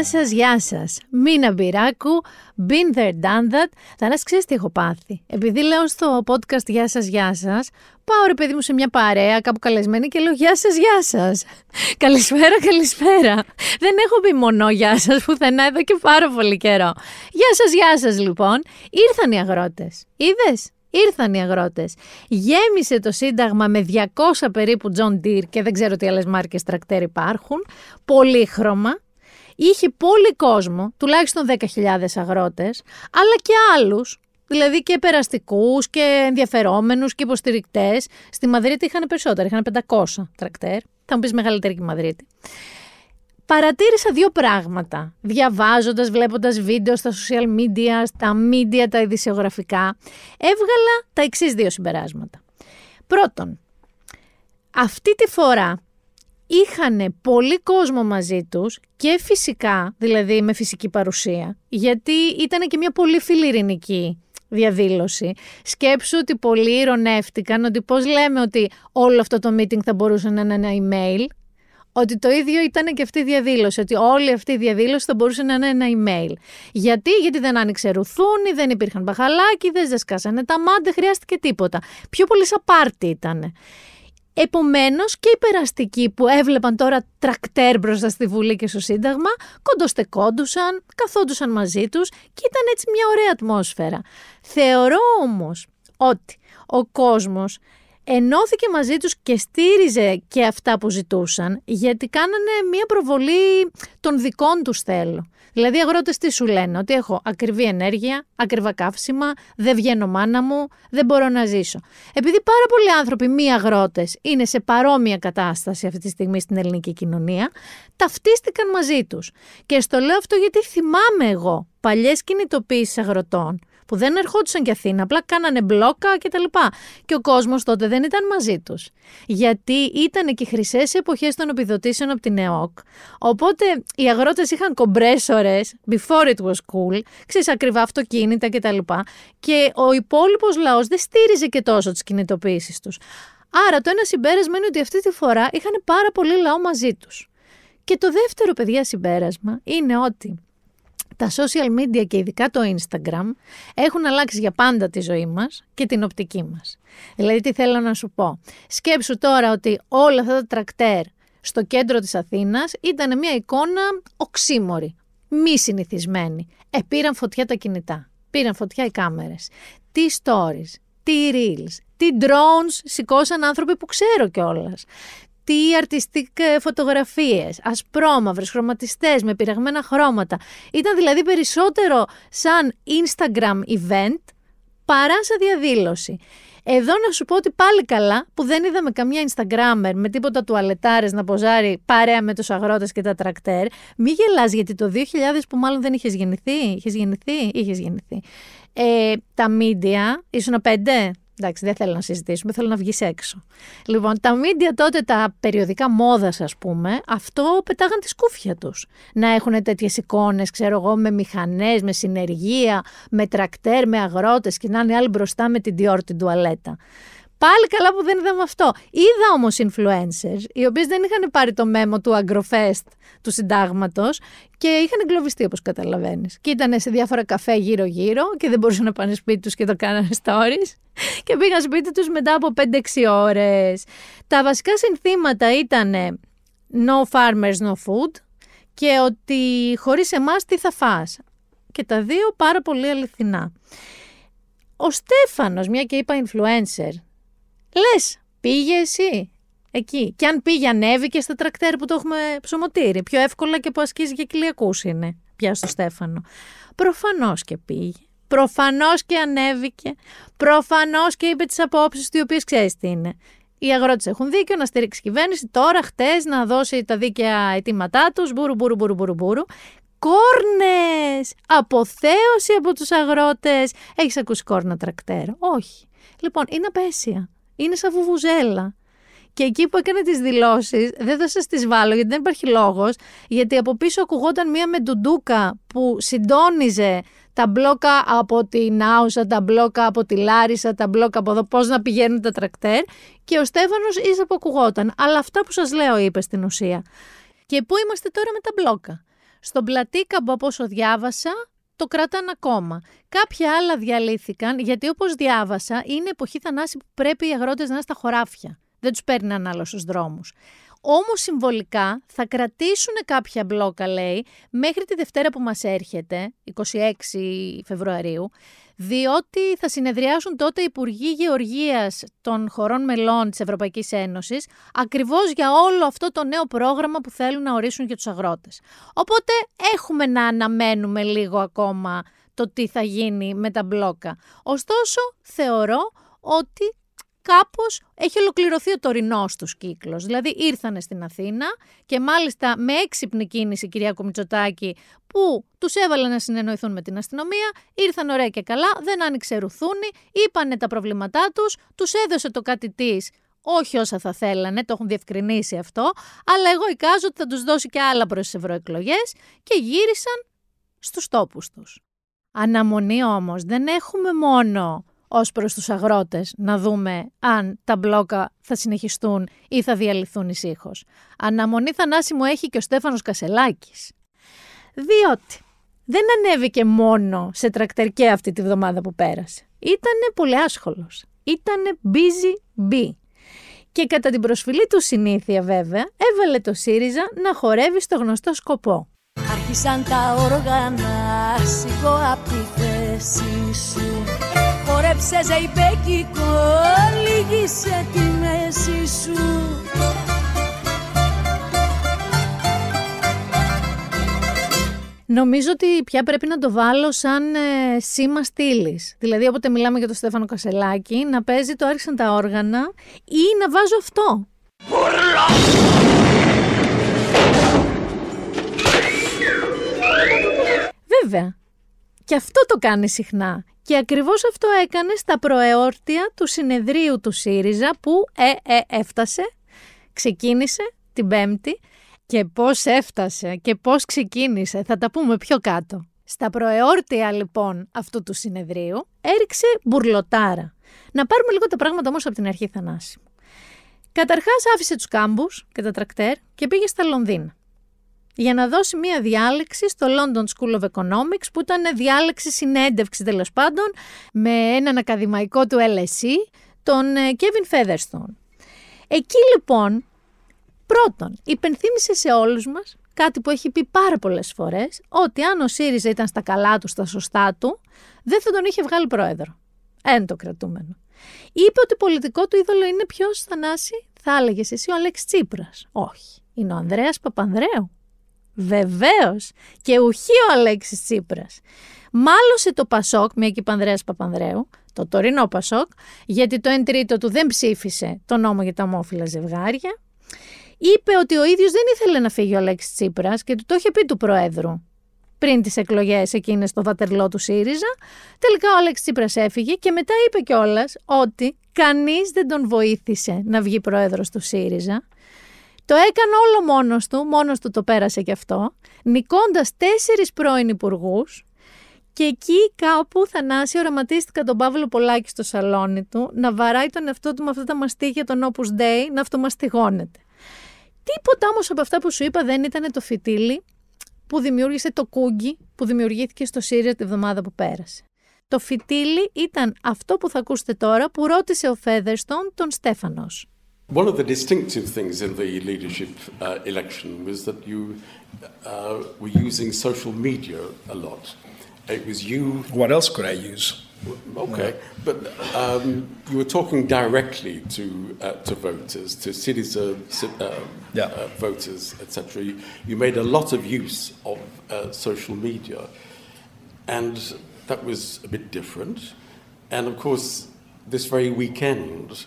Γεια σας, γεια σας. Μίνα Μπυράκου, been there, done that. Θα να ξέρεις τι έχω πάθει; Επειδή λέω στο podcast Γεια σας, γεια σας, πάω ρε παιδί μου σε μια παρέα κάπου καλεσμένη και λέω Γεια σας, γεια σας. καλησπέρα, καλησπέρα. Δεν έχω πει μόνο Γεια σας πουθενά εδώ και πάρα πολύ καιρό. Γεια σας, γεια σας λοιπόν. Ήρθαν οι αγρότες. Είδες, Ήρθαν οι αγρότες. Γέμισε το Σύνταγμα με 200 περίπου John Deere και δεν ξέρω τι άλλες μάρκες τρακτέρ υπάρχουν. Πολύχρωμα. Είχε πολύ κόσμο, τουλάχιστον 10.000 αγρότες, αλλά και άλλους, δηλαδή και περαστικούς και ενδιαφερόμενους και υποστηρικτές. Στη Μαδρίτη είχαν περισσότερα, είχαν 500 τρακτέρ. Θα μου πεις μεγαλύτερη και η Μαδρίτη. Παρατήρησα δύο πράγματα, διαβάζοντας, βλέποντας βίντεο στα social media, στα media, τα ειδησιογραφικά. Έβγαλα τα εξής δύο συμπεράσματα. Πρώτον, αυτή τη φορά είχαν πολύ κόσμο μαζί τους και φυσικά, δηλαδή με φυσική παρουσία, γιατί ήταν και μια πολύ φιλιρινική διαδήλωση. Σκέψου ότι πολλοί ηρωνεύτηκαν ότι πώς λέμε ότι όλο αυτό το meeting θα μπορούσε να είναι ένα email, ότι το ίδιο ήταν και αυτή η διαδήλωση, ότι όλη αυτή η διαδήλωση θα μπορούσε να είναι ένα email. Γιατί, γιατί δεν άνοιξε ρουθούνι, δεν υπήρχαν μπαχαλάκιδες, δεν σκάσανε τα μάτια, δεν χρειάστηκε τίποτα. Πιο πολύ σαν πάρτι ήταν. Επομένως και οι περαστικοί που έβλεπαν τώρα τρακτέρ μπροστά στη Βουλή και στο Σύνταγμα, κοντοστεκόντουσαν, καθόντουσαν μαζί τους και ήταν έτσι μια ωραία ατμόσφαιρα. Θεωρώ όμως ότι ο κόσμος ενώθηκε μαζί τους και στήριζε και αυτά που ζητούσαν, γιατί κάνανε μια προβολή των δικών τους θέλω. Δηλαδή οι αγρότες τι σου λένε, ότι έχω ακριβή ενέργεια, ακριβά καύσιμα, δεν βγαίνω μάνα μου, δεν μπορώ να ζήσω. Επειδή πάρα πολλοί άνθρωποι μη αγρότες είναι σε παρόμοια κατάσταση αυτή τη στιγμή στην ελληνική κοινωνία, ταυτίστηκαν μαζί τους. Και στο λέω αυτό γιατί θυμάμαι εγώ παλιές κινητοποίησεις αγροτών, που δεν ερχόντουσαν και Αθήνα, απλά κάνανε μπλόκα κτλ. Και, και ο κόσμος τότε δεν ήταν μαζί τους. Γιατί ήταν και χρυσές εποχές των επιδοτήσεων από την ΕΟΚ. Οπότε οι αγρότες είχαν κομπρέσορες before it was cool, ξέρεις ακριβά αυτοκίνητα κτλ. Και, και ο υπόλοιπος λαός δεν στήριζε και τόσο τις κινητοποίησεις τους. Άρα το ένα συμπέρασμα είναι ότι αυτή τη φορά είχαν πάρα πολύ λαό μαζί τους. Και το δεύτερο, παιδιά, συμπέρασμα είναι ότι τα social media και ειδικά το Instagram έχουν αλλάξει για πάντα τη ζωή μας και την οπτική μας. Δηλαδή τι θέλω να σου πω; Σκέψου τώρα ότι όλα αυτά τα τρακτέρ στο κέντρο της Αθήνας ήταν μια εικόνα οξύμορη, μη συνηθισμένη. Ε, πήραν φωτιά τα κινητά, πήραν φωτιά οι κάμερες. Τι stories, τι reels, τι drones σηκώσαν άνθρωποι που ξέρω κιόλας τι αρτιστικές φωτογραφίες, ασπρόμαυρες, χρωματιστές με πειραγμένα χρώματα. Ήταν δηλαδή περισσότερο σαν Instagram event παρά σαν διαδήλωση. Εδώ να σου πω ότι πάλι καλά που δεν είδαμε καμιά Instagrammer με τίποτα τουαλετάρες να ποζάρει παρέα με τους αγρότες και τα τρακτέρ. Μη γελάς γιατί το 2000 που μάλλον δεν είχες γεννηθεί, είχες γεννηθεί, είχες γεννηθεί. Ε, τα media, ήσουν πέντε, Εντάξει, δεν θέλω να συζητήσουμε, θέλω να βγεις έξω. Λοιπόν, τα μίντια τότε, τα περιοδικά μόδας, ας πούμε, αυτό πετάγαν τη σκούφια τους. Να έχουν τέτοιες εικόνες, ξέρω εγώ, με μηχανές, με συνεργεία, με τρακτέρ, με αγρότες και να είναι άλλοι μπροστά με την Dior την τουαλέτα. Πάλι καλά που δεν είδαμε αυτό. Είδα όμως influencers, οι οποίες δεν είχαν πάρει το μέμο του Agrofest του συντάγματος και είχαν εγκλωβιστεί όπως καταλαβαίνεις. Και ήταν σε διάφορα καφέ γύρω-γύρω και δεν μπορούσαν να πάνε σπίτι τους και το κάνανε stories. Και πήγαν σπίτι τους μετά από 5-6 ώρες. Τα βασικά συνθήματα ήταν No farmers, no food και ότι χωρίς εμάς τι θα φας. Και τα δύο πάρα πολύ αληθινά. Ο Στέφανος, μια και είπα influencer, Λες, πήγε εσύ εκεί. Και αν πήγε, ανέβηκε στα τρακτέρ που το έχουμε ψωμοτήρι. Πιο εύκολα και από ασκήσεις για κοιλιακούς είναι πια στο Στέφανο. Προφανώς και πήγε. Προφανώς και ανέβηκε. Προφανώς και είπε τις απόψεις του, οι οποίες ξέρεις τι είναι. Οι αγρότες έχουν δίκιο να σκύψει η κυβέρνηση τώρα, χτες, να δώσει τα δίκαια αιτήματά τους. Μπούρου, μπούρου, μπούρου, μπούρου, μπούρου. Κόρνες! Αποθέωση από τους αγρότες. Έχεις ακούσει κόρνα τρακτέρ; Όχι. Λοιπόν, είναι απέσια είναι σαν βουβουζέλα. Και εκεί που έκανε τις δηλώσεις, δεν θα σας τις βάλω γιατί δεν υπάρχει λόγος, γιατί από πίσω ακουγόταν μία μεντουντούκα που συντόνιζε τα μπλόκα από την Άουσα, τα μπλόκα από τη Λάρισα, τα μπλόκα από εδώ, πώς να πηγαίνουν τα τρακτέρ. Και ο Στέφανος ίσα που ακουγόταν. Αλλά αυτά που σας λέω είπε στην ουσία. Και πού είμαστε τώρα με τα μπλόκα. Στον Πλατήκαμπο, όπως όσο διάβασα, το κρατάνε ακόμα. Κάποια άλλα διαλύθηκαν, γιατί όπως διάβασα, είναι εποχή θανάση που πρέπει οι αγρότες να είναι στα χωράφια. Δεν τους παίρνει άλλο στους δρόμους. Όμως συμβολικά θα κρατήσουν κάποια μπλόκα, λέει, μέχρι τη Δευτέρα που μας έρχεται, 26 Φεβρουαρίου, διότι θα συνεδριάσουν τότε οι Υπουργοί Γεωργίας των χωρών μελών της Ευρωπαϊκής Ένωσης, ακριβώς για όλο αυτό το νέο πρόγραμμα που θέλουν να ορίσουν για τους αγρότες. Οπότε έχουμε να αναμένουμε λίγο ακόμα το τι θα γίνει με τα μπλόκα. Ωστόσο, θεωρώ ότι κάπως έχει ολοκληρωθεί ο τωρινός τους κύκλος. Δηλαδή ήρθανε στην Αθήνα και μάλιστα με έξυπνη κίνηση κυρία Κομιτσοτάκη που τους έβαλε να συνεννοηθούν με την αστυνομία, ήρθαν ωραία και καλά, δεν άνοιξε ρουθούνη, είπανε τα προβλήματά τους, τους έδωσε το κάτι της όχι όσα θα θέλανε, το έχουν διευκρινίσει αυτό, αλλά εγώ εικάζω ότι θα τους δώσει και άλλα προς τις ευρωεκλογές και γύρισαν στους τόπους τους. Αναμονή όμως δεν έχουμε μόνο ως προς τους αγρότες να δούμε αν τα μπλόκα θα συνεχιστούν ή θα διαλυθούν ησύχω. Αναμονή θανάσιμο έχει και ο Στέφανος Κασελάκης. Διότι δεν ανέβηκε μόνο σε τρακτερκέ αυτή τη βδομάδα που πέρασε. Ήτανε πολύ άσχολος. Ήτανε busy bee. Και κατά την προσφυλή του συνήθεια βέβαια έβαλε το ΣΥΡΙΖΑ να χορεύει στο γνωστό σκοπό. Άρχισαν τα όργανα, σηκώ απ' τη θέση σου Χόρεψε ζεϊμπέκικο, λίγησε τη μέση σου Νομίζω ότι πια πρέπει να το βάλω σαν ε, σήμα στήλης. Δηλαδή, όποτε μιλάμε για τον Στέφανο Κασελάκη, να παίζει το άρχισαν τα όργανα ή να βάζω αυτό. Βέβαια. Και αυτό το κάνει συχνά. Και ακριβώς αυτό έκανε στα προεόρτια του συνεδρίου του ΣΥΡΙΖΑ που ε, ε, έφτασε, ξεκίνησε την Πέμπτη και πώς έφτασε και πώς ξεκίνησε θα τα πούμε πιο κάτω. Στα προεόρτια λοιπόν αυτού του συνεδρίου έριξε μπουρλοτάρα. Να πάρουμε λίγο τα πράγματα όμως από την αρχή Θανάση. Καταρχάς άφησε τους κάμπους και τα τρακτέρ και πήγε στα Λονδίνα για να δώσει μία διάλεξη στο London School of Economics που ήταν διάλεξη συνέντευξη τέλος πάντων με έναν ακαδημαϊκό του LSE, τον ε, Kevin Featherstone. Εκεί λοιπόν, πρώτον, υπενθύμησε σε όλους μας κάτι που έχει πει πάρα πολλές φορές, ότι αν ο ΣΥΡΙΖΑ ήταν στα καλά του, στα σωστά του, δεν θα τον είχε βγάλει πρόεδρο. Εν το κρατούμενο. Είπε ότι πολιτικό του είδωλο είναι ποιο Θανάση, θα έλεγες εσύ ο Αλέξης Τσίπρας. Όχι. Είναι ο Ανδρέας Παπανδρέου. Βεβαίως. Και ουχή ο Αλέξης Τσίπρας. Μάλωσε το Πασόκ, μια και Πανδρέας Παπανδρέου, το τωρινό Πασόκ, γιατί το 1 τρίτο του δεν ψήφισε το νόμο για τα ομόφυλα ζευγάρια. Είπε ότι ο ίδιος δεν ήθελε να φύγει ο Αλέξης Τσίπρας και του το είχε πει του Προέδρου πριν τις εκλογές εκείνες στο βατερλό του ΣΥΡΙΖΑ. Τελικά ο Αλέξης Τσίπρας έφυγε και μετά είπε κιόλας ότι κανείς δεν τον βοήθησε να βγει πρόεδρος του ΣΥΡΙΖΑ το έκανε όλο μόνος του, μόνος του το πέρασε κι αυτό, νικώντας τέσσερις πρώην υπουργούς. Και εκεί κάπου Θανάση οραματίστηκα τον Παύλο Πολάκη στο σαλόνι του να βαράει τον εαυτό του με αυτά τα μαστίγια των Opus Dei να αυτομαστιγώνεται. Τίποτα όμως από αυτά που σου είπα δεν ήταν το φιτίλι που δημιούργησε το κούγκι που δημιουργήθηκε στο ΣΥΡΙΖΑ τη βδομάδα που πέρασε. Το φιτίλι ήταν αυτό που θα ακούσετε τώρα που ρώτησε ο Φέδερστον τον Στέφανος. One of the distinctive things in the leadership uh, election was that you uh, were using social media a lot. It was you. What else could I use? Okay, but um, you were talking directly to uh, to voters, to citizen uh, yeah. Uh, voters, etc. You, you, made a lot of use of uh, social media, and that was a bit different. And of course, this very weekend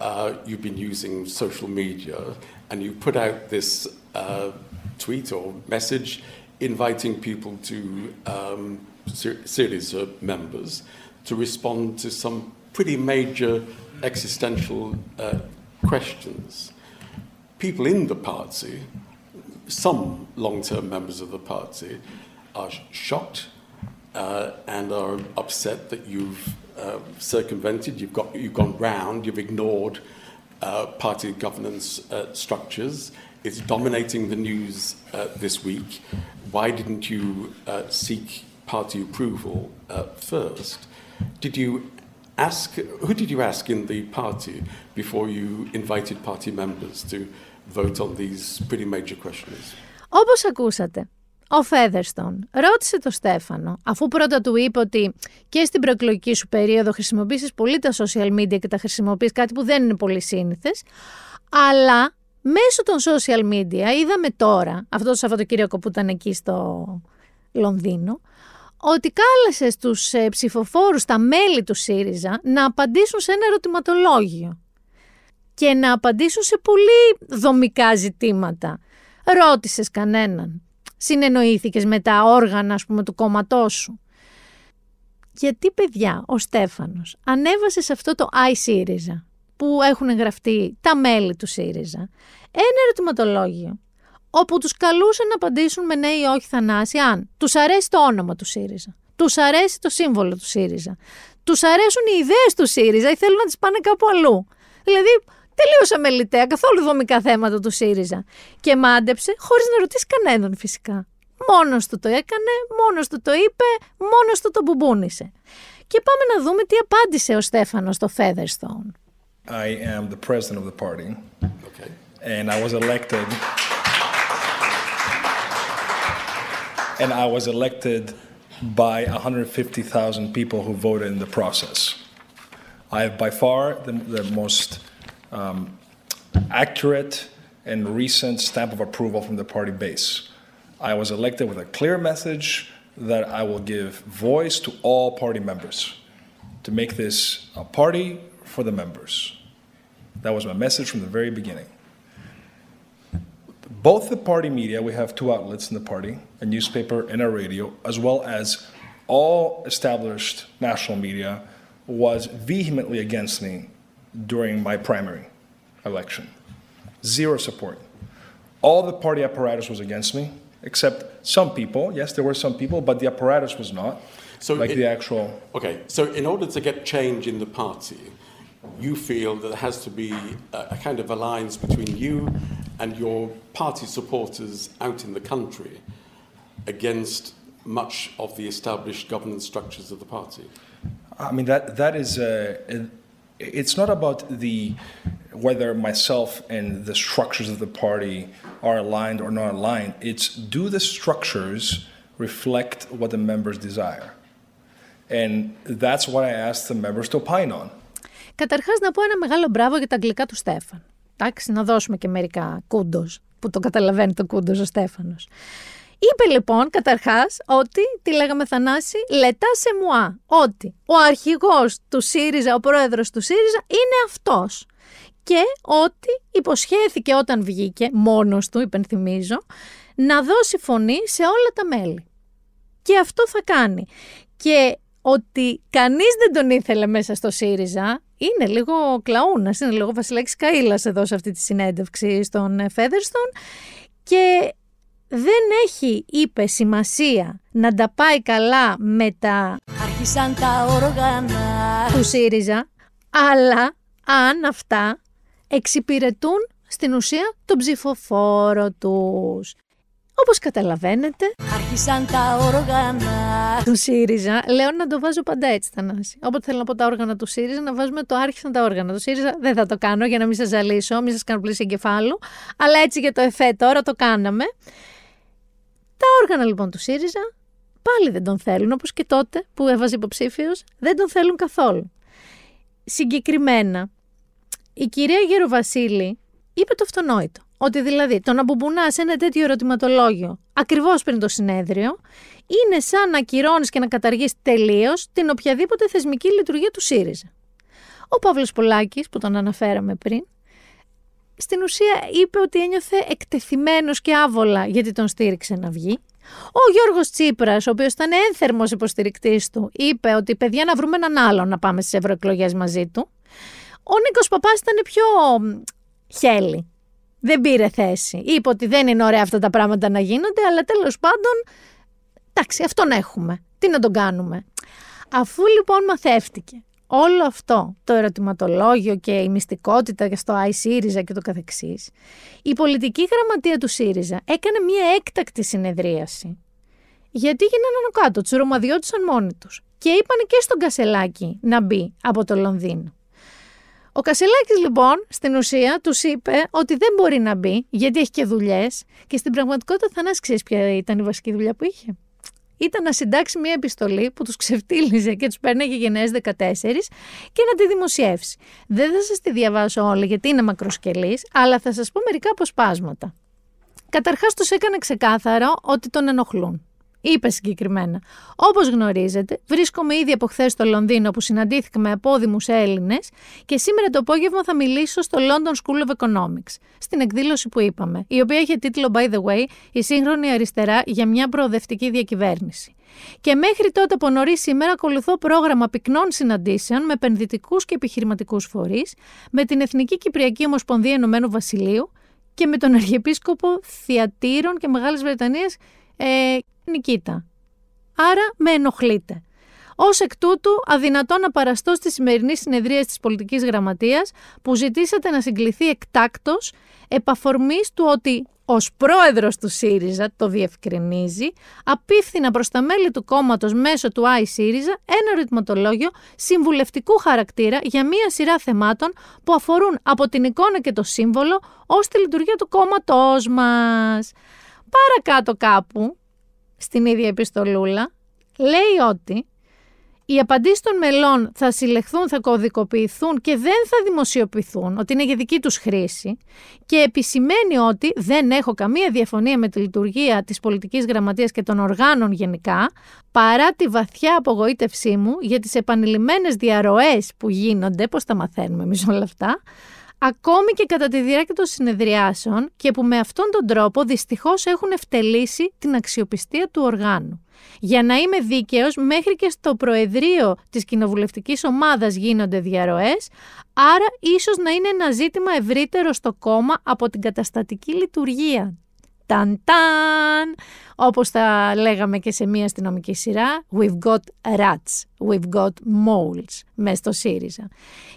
uh, you've been using social media and you put out this uh, tweet or message inviting people to um, Syriza members to respond to some pretty major existential uh, questions. People in the party, some long term members of the party, are shocked uh, and are upset that you've uh, circumvented, you've, got, you've gone round, you've ignored uh, party governance uh, structures. It's dominating the news uh, this week. Why didn't you uh, seek party approval uh, first? Did you ask, who did you ask in the party before you invited party members to vote on these pretty major questions? Όπως ακούσατε, ο Φέδερστον ρώτησε τον Στέφανο, αφού πρώτα του είπε ότι και στην προεκλογική σου περίοδο χρησιμοποίησες πολύ τα social media και τα χρησιμοποιείς κάτι που δεν είναι πολύ σύνηθες, αλλά μέσω των social media είδαμε τώρα, αυτό το Σαββατοκύριακο που ήταν εκεί στο Λονδίνο, ότι κάλεσες στους ε, ψηφοφόρους, τα μέλη του ΣΥΡΙΖΑ, να απαντήσουν σε ένα ερωτηματολόγιο και να απαντήσουν σε πολύ δομικά ζητήματα. Ρώτησες κανέναν συνεννοήθηκες με τα όργανα ας πούμε, του κόμματός σου. Γιατί παιδιά ο Στέφανος ανέβασε σε αυτό το iSyriza που έχουν γραφτεί τα μέλη του ΣΥΡΙΖΑ ένα ερωτηματολόγιο όπου τους καλούσε να απαντήσουν με ναι ή όχι Θανάση αν τους αρέσει το όνομα του ΣΥΡΙΖΑ, τους αρέσει το σύμβολο του ΣΥΡΙΖΑ, τους αρέσουν οι ιδέες του ΣΥΡΙΖΑ ή θέλουν να τις πάνε κάπου αλλού. Δηλαδή Τελείωσε αμεληταία, καθόλου δομικά θέματα του ΣΥΡΙΖΑ. Και μάντεψε χωρίς να ρωτήσει κανέναν φυσικά. Μόνος του το έκανε, μόνος του το είπε, μόνος του το μπουμπούνισε. Και πάμε να δούμε τι απάντησε ο Στέφανος στο Featherstone. I am the president of the party. Okay. And I was elected. And I was elected by 150,000 people who voted in the process. I have by far the, the most um, Um, accurate and recent stamp of approval from the party base. I was elected with a clear message that I will give voice to all party members to make this a party for the members. That was my message from the very beginning. Both the party media, we have two outlets in the party, a newspaper and a radio, as well as all established national media, was vehemently against me during my primary election. Zero support. All the party apparatus was against me, except some people. Yes, there were some people, but the apparatus was not. So like it, the actual. Okay, so in order to get change in the party, you feel that there has to be a, a kind of alliance between you and your party supporters out in the country against much of the established governance structures of the party. I mean that that is a, it's not about the whether myself and the structures of the party are aligned or not aligned. It's do the structures reflect what the members desire? And that's what I asked the members to opine on. Καταρχάς να πω ένα μεγάλο μπράβο για τα αγγλικά του Στέφαν. Εντάξει, να δώσουμε και μερικά κούντος, που το καταλαβαίνει το κούντος ο Στέφανος. Είπε λοιπόν καταρχάς ότι, τι λέγαμε Θανάση, λετά σε μουά, ότι ο αρχηγός του ΣΥΡΙΖΑ, ο πρόεδρος του ΣΥΡΙΖΑ είναι αυτός. Και ότι υποσχέθηκε όταν βγήκε, μόνος του υπενθυμίζω, να δώσει φωνή σε όλα τα μέλη. Και αυτό θα κάνει. Και ότι κανείς δεν τον ήθελε μέσα στο ΣΥΡΙΖΑ, είναι λίγο κλαούνας, είναι λίγο Βασιλάκης Καΐλας εδώ σε αυτή τη συνέντευξη στον Φέδερστον και δεν έχει, είπε, σημασία να τα πάει καλά με τα... Άρχισαν τα όργανα του ΣΥΡΙΖΑ, αλλά αν αυτά εξυπηρετούν στην ουσία τον ψηφοφόρο τους. Όπως καταλαβαίνετε, άρχισαν τα όργανα του ΣΥΡΙΖΑ. Λέω να το βάζω πάντα έτσι, Θανάση. Όποτε θέλω να πω τα όργανα του ΣΥΡΙΖΑ, να βάζουμε το άρχισαν τα όργανα του ΣΥΡΙΖΑ. Δεν θα το κάνω για να μην σας ζαλίσω, μην σας κάνω πλήση εγκεφάλου. Αλλά έτσι για το εφέ τώρα το κάναμε. Τα όργανα λοιπόν του ΣΥΡΙΖΑ πάλι δεν τον θέλουν, όπως και τότε που έβαζε υποψήφιος, δεν τον θέλουν καθόλου. Συγκεκριμένα, η κυρία Γεροβασίλη είπε το αυτονόητο. Ότι δηλαδή το να μπουμπουνάς ένα τέτοιο ερωτηματολόγιο ακριβώς πριν το συνέδριο είναι σαν να ακυρώνεις και να καταργείς τελείως την οποιαδήποτε θεσμική λειτουργία του ΣΥΡΙΖΑ. Ο Παύλος Πολάκης, που τον αναφέραμε πριν, στην ουσία είπε ότι ένιωθε εκτεθειμένος και άβολα γιατί τον στήριξε να βγει. Ο Γιώργος Τσίπρας, ο οποίος ήταν ένθερμος υποστηρικτής του, είπε ότι παιδιά να βρούμε έναν άλλον να πάμε στις ευρωεκλογές μαζί του. Ο Νίκος Παπάς ήταν πιο χέλη. Δεν πήρε θέση. Είπε ότι δεν είναι ωραία αυτά τα πράγματα να γίνονται, αλλά τέλος πάντων, εντάξει, αυτόν έχουμε. Τι να τον κάνουμε; Αφού λοιπόν μαθεύτηκε όλο αυτό το ερωτηματολόγιο και η μυστικότητα και στο ΣΥΡΙΖΑ και το καθεξής, η πολιτική γραμματεία του ΣΥΡΙΖΑ έκανε μια έκτακτη συνεδρίαση. Γιατί γίνανε κάτω, του ρομαδιώτησαν μόνοι τους. Και είπαν και στον Κασελάκη να μπει από το Λονδίνο. Ο Κασελάκης λοιπόν στην ουσία τους είπε ότι δεν μπορεί να μπει γιατί έχει και δουλειές. Και στην πραγματικότητα θα ξέρεις ποια ήταν η βασική δουλειά που είχε; Ήταν να συντάξει μια επιστολή που τους ξεφτύλιζε και τους παίρναγε γενναίες 14 και να τη δημοσιεύσει. Δεν θα σας τη διαβάσω όλα γιατί είναι μακροσκελής, αλλά θα σας πω μερικά αποσπάσματα. Καταρχάς τους έκανε ξεκάθαρο ότι τον ενοχλούν. Είπε συγκεκριμένα. Όπως γνωρίζετε, βρίσκομαι ήδη από χθες στο Λονδίνο που συναντήθηκα με απόδημους Έλληνες και σήμερα το απόγευμα θα μιλήσω στο London School of Economics, στην εκδήλωση που είπαμε, η οποία έχει τίτλο By the way, η σύγχρονη αριστερά για μια προοδευτική διακυβέρνηση. Και μέχρι τότε από νωρίς σήμερα ακολουθώ πρόγραμμα πυκνών συναντήσεων με επενδυτικούς και επιχειρηματικούς φορείς, με την Εθνική Κυπριακή Ομοσπονδία Ενωμένου Βασιλείου και με τον Αρχιεπίσκοπο Θιατήρων και Μεγάλης Βρετανίας ε, Νικήτα. Άρα με ενοχλείτε. Ω εκ τούτου, αδυνατό να παραστώ στη σημερινή συνεδρία της Πολιτικής Γραμματείας που ζητήσατε να συγκληθεί εκτάκτος επαφορμής του ότι ως πρόεδρος του ΣΥΡΙΖΑ, το διευκρινίζει, απίφθηνα προς τα μέλη του κόμματος μέσω του ΆΙ ΣΥΡΙΖΑ ένα ρυθματολόγιο συμβουλευτικού χαρακτήρα για μία σειρά θεμάτων που αφορούν από την εικόνα και το σύμβολο ως τη λειτουργία του κόμματός μας. Παρακάτω κάπου, στην ίδια επιστολούλα, λέει ότι οι απαντήσεις των μελών θα συλλεχθούν, θα κωδικοποιηθούν και δεν θα δημοσιοποιηθούν, ότι είναι για δική τους χρήση και επισημαίνει ότι δεν έχω καμία διαφωνία με τη λειτουργία της πολιτικής γραμματείας και των οργάνων γενικά, παρά τη βαθιά απογοήτευσή μου για τις επανειλημμένες διαρροές που γίνονται, πώς τα μαθαίνουμε εμείς όλα αυτά, ακόμη και κατά τη διάρκεια των συνεδριάσεων και που με αυτόν τον τρόπο δυστυχώς έχουν ευτελίσει την αξιοπιστία του οργάνου. Για να είμαι δίκαιος, μέχρι και στο Προεδρείο της Κοινοβουλευτικής Ομάδας γίνονται διαρροές, άρα ίσως να είναι ένα ζήτημα ευρύτερο στο κόμμα από την καταστατική λειτουργία. Ταν ταν! Όπως θα λέγαμε και σε μία αστυνομική σειρά, we've got rats, we've got moles, μέσα στο ΣΥΡΙΖΑ.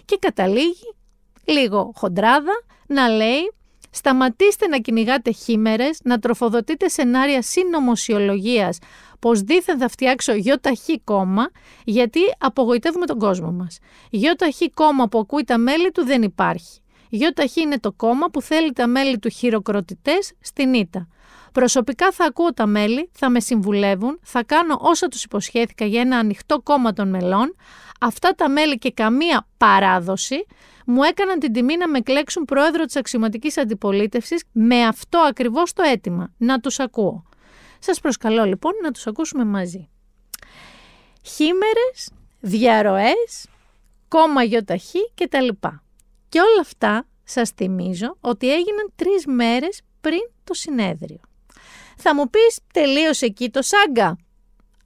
Και καταλήγει λίγο χοντράδα, να λέει σταματήστε να κυνηγάτε χήμερες, να τροφοδοτείτε σενάρια συνωμοσιολογίας πως δήθεν θα φτιάξω γιοταχή κόμμα, γιατί απογοητεύουμε τον κόσμο μας. Γιοταχή κόμμα που ακούει τα μέλη του δεν υπάρχει. Γιοταχή είναι το κόμμα που θέλει τα μέλη του χειροκροτητές στην ήττα. Προσωπικά θα ακούω τα μέλη, θα με συμβουλεύουν, θα κάνω όσα τους υποσχέθηκα για ένα ανοιχτό κόμμα των μελών. Αυτά τα μέλη και καμία παράδοση μου έκαναν την τιμή να με κλέξουν πρόεδρο της αξιωματικής αντιπολίτευσης με αυτό ακριβώς το αίτημα, να τους ακούω. Σας προσκαλώ λοιπόν να τους ακούσουμε μαζί. Χήμερες, διαρροές, κόμμα γιοταχή και τα λοιπά. Και όλα αυτά σας θυμίζω ότι έγιναν τρεις μέρες πριν το συνέδριο. Θα μου πεις τελείωσε εκεί το σάγκα;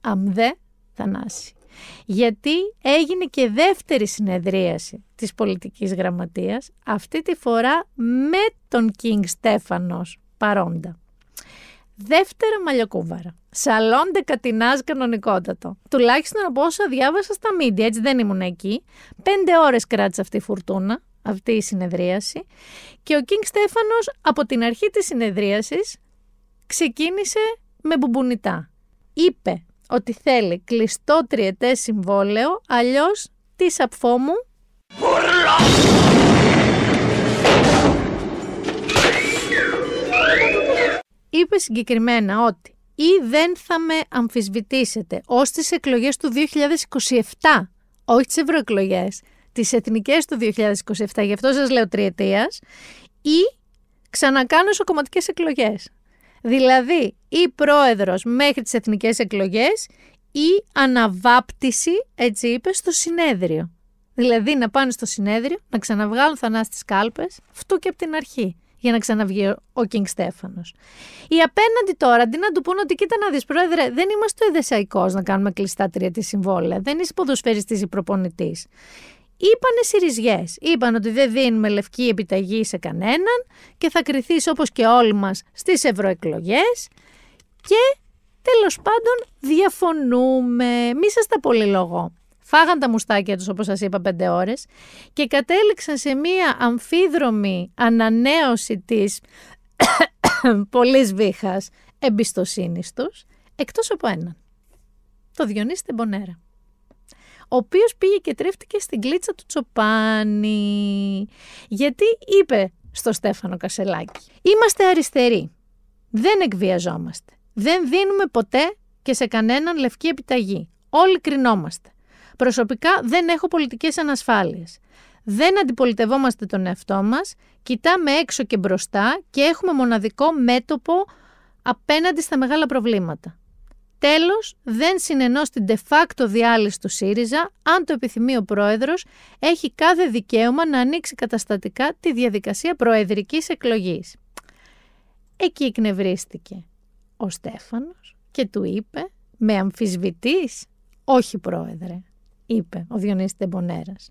Αμδέ, Θανάση γιατί έγινε και δεύτερη συνεδρίαση της πολιτικής γραμματείας, αυτή τη φορά με τον Κίνγκ Στέφανος παρόντα. Δεύτερα μαλλιοκούβαρα. Σαλόντε κατινάς κανονικότατο. Τουλάχιστον από όσα διάβασα στα μίντια, έτσι δεν ήμουν εκεί. Πέντε ώρες κράτησε αυτή η φουρτούνα, αυτή η συνεδρίαση. Και ο Κίνγκ Στέφανος από την αρχή της συνεδρίασης ξεκίνησε με μπουμπουνιτά. Είπε ότι θέλει κλειστό τριετέ συμβόλαιο, αλλιώς τι σαπφό μου; Είπε συγκεκριμένα ότι ή δεν θα με αμφισβητήσετε ως τις εκλογές του 2027, όχι τις ευρωεκλογές, τις εθνικές του 2027, γι' αυτό σας λέω τριετίας, ή ξανακάνω κομματικές εκλογές. Δηλαδή, ή πρόεδρος μέχρι τις εθνικές εκλογές ή αναβάπτιση, έτσι είπες, στο συνέδριο. Δηλαδή να πάνε στο συνέδριο, να ξαναβγάλουν θανάσει τις κάλπες, αυτού και από την αρχή, για να ξαναβγεί ο Κίνγκ Στέφανος. Οι απέναντι τώρα, αντί να του πούνε ότι κοίτα να δεις πρόεδρε, δεν είμαστε ο εδεσαϊκός να κάνουμε κλειστά τριετή συμβόλαια, δεν είσαι ποδοσφαιριστής ή προπονητής είπανε σιριζιές. Είπαν ότι δεν δίνουμε λευκή επιταγή σε κανέναν και θα κριθείς όπως και όλοι μας στις ευρωεκλογές. και τέλος πάντων διαφωνούμε. Μη σας τα πολυλογώ. φάγαν τα μουστάκια τους όπως σας είπα πέντε ώρες και κατέληξαν σε μία αμφίδρομη ανανέωση της πολύ βήχας εμπιστοσύνης τους, εκτός από έναν. Το Διονύση Τεμπονέρα ο οποίος πήγε και τρέφτηκε στην κλίτσα του Τσοπάνη. Γιατί είπε στο Στέφανο Κασελάκη, είμαστε αριστεροί, δεν εκβιαζόμαστε, δεν δίνουμε ποτέ και σε κανέναν λευκή επιταγή. Όλοι κρινόμαστε. Προσωπικά δεν έχω πολιτικές ανασφάλειες. Δεν αντιπολιτευόμαστε τον εαυτό μας, κοιτάμε έξω και μπροστά και έχουμε μοναδικό μέτωπο απέναντι στα μεγάλα προβλήματα. Τέλος, δεν συνενώς στην de facto διάλυση του ΣΥΡΙΖΑ, αν το επιθυμεί ο πρόεδρος, έχει κάθε δικαίωμα να ανοίξει καταστατικά τη διαδικασία προεδρικής εκλογής. Εκεί εκνευρίστηκε ο Στέφανος και του είπε, με αμφισβητής, όχι πρόεδρε, είπε ο Διονύσης Τεμπονέρας.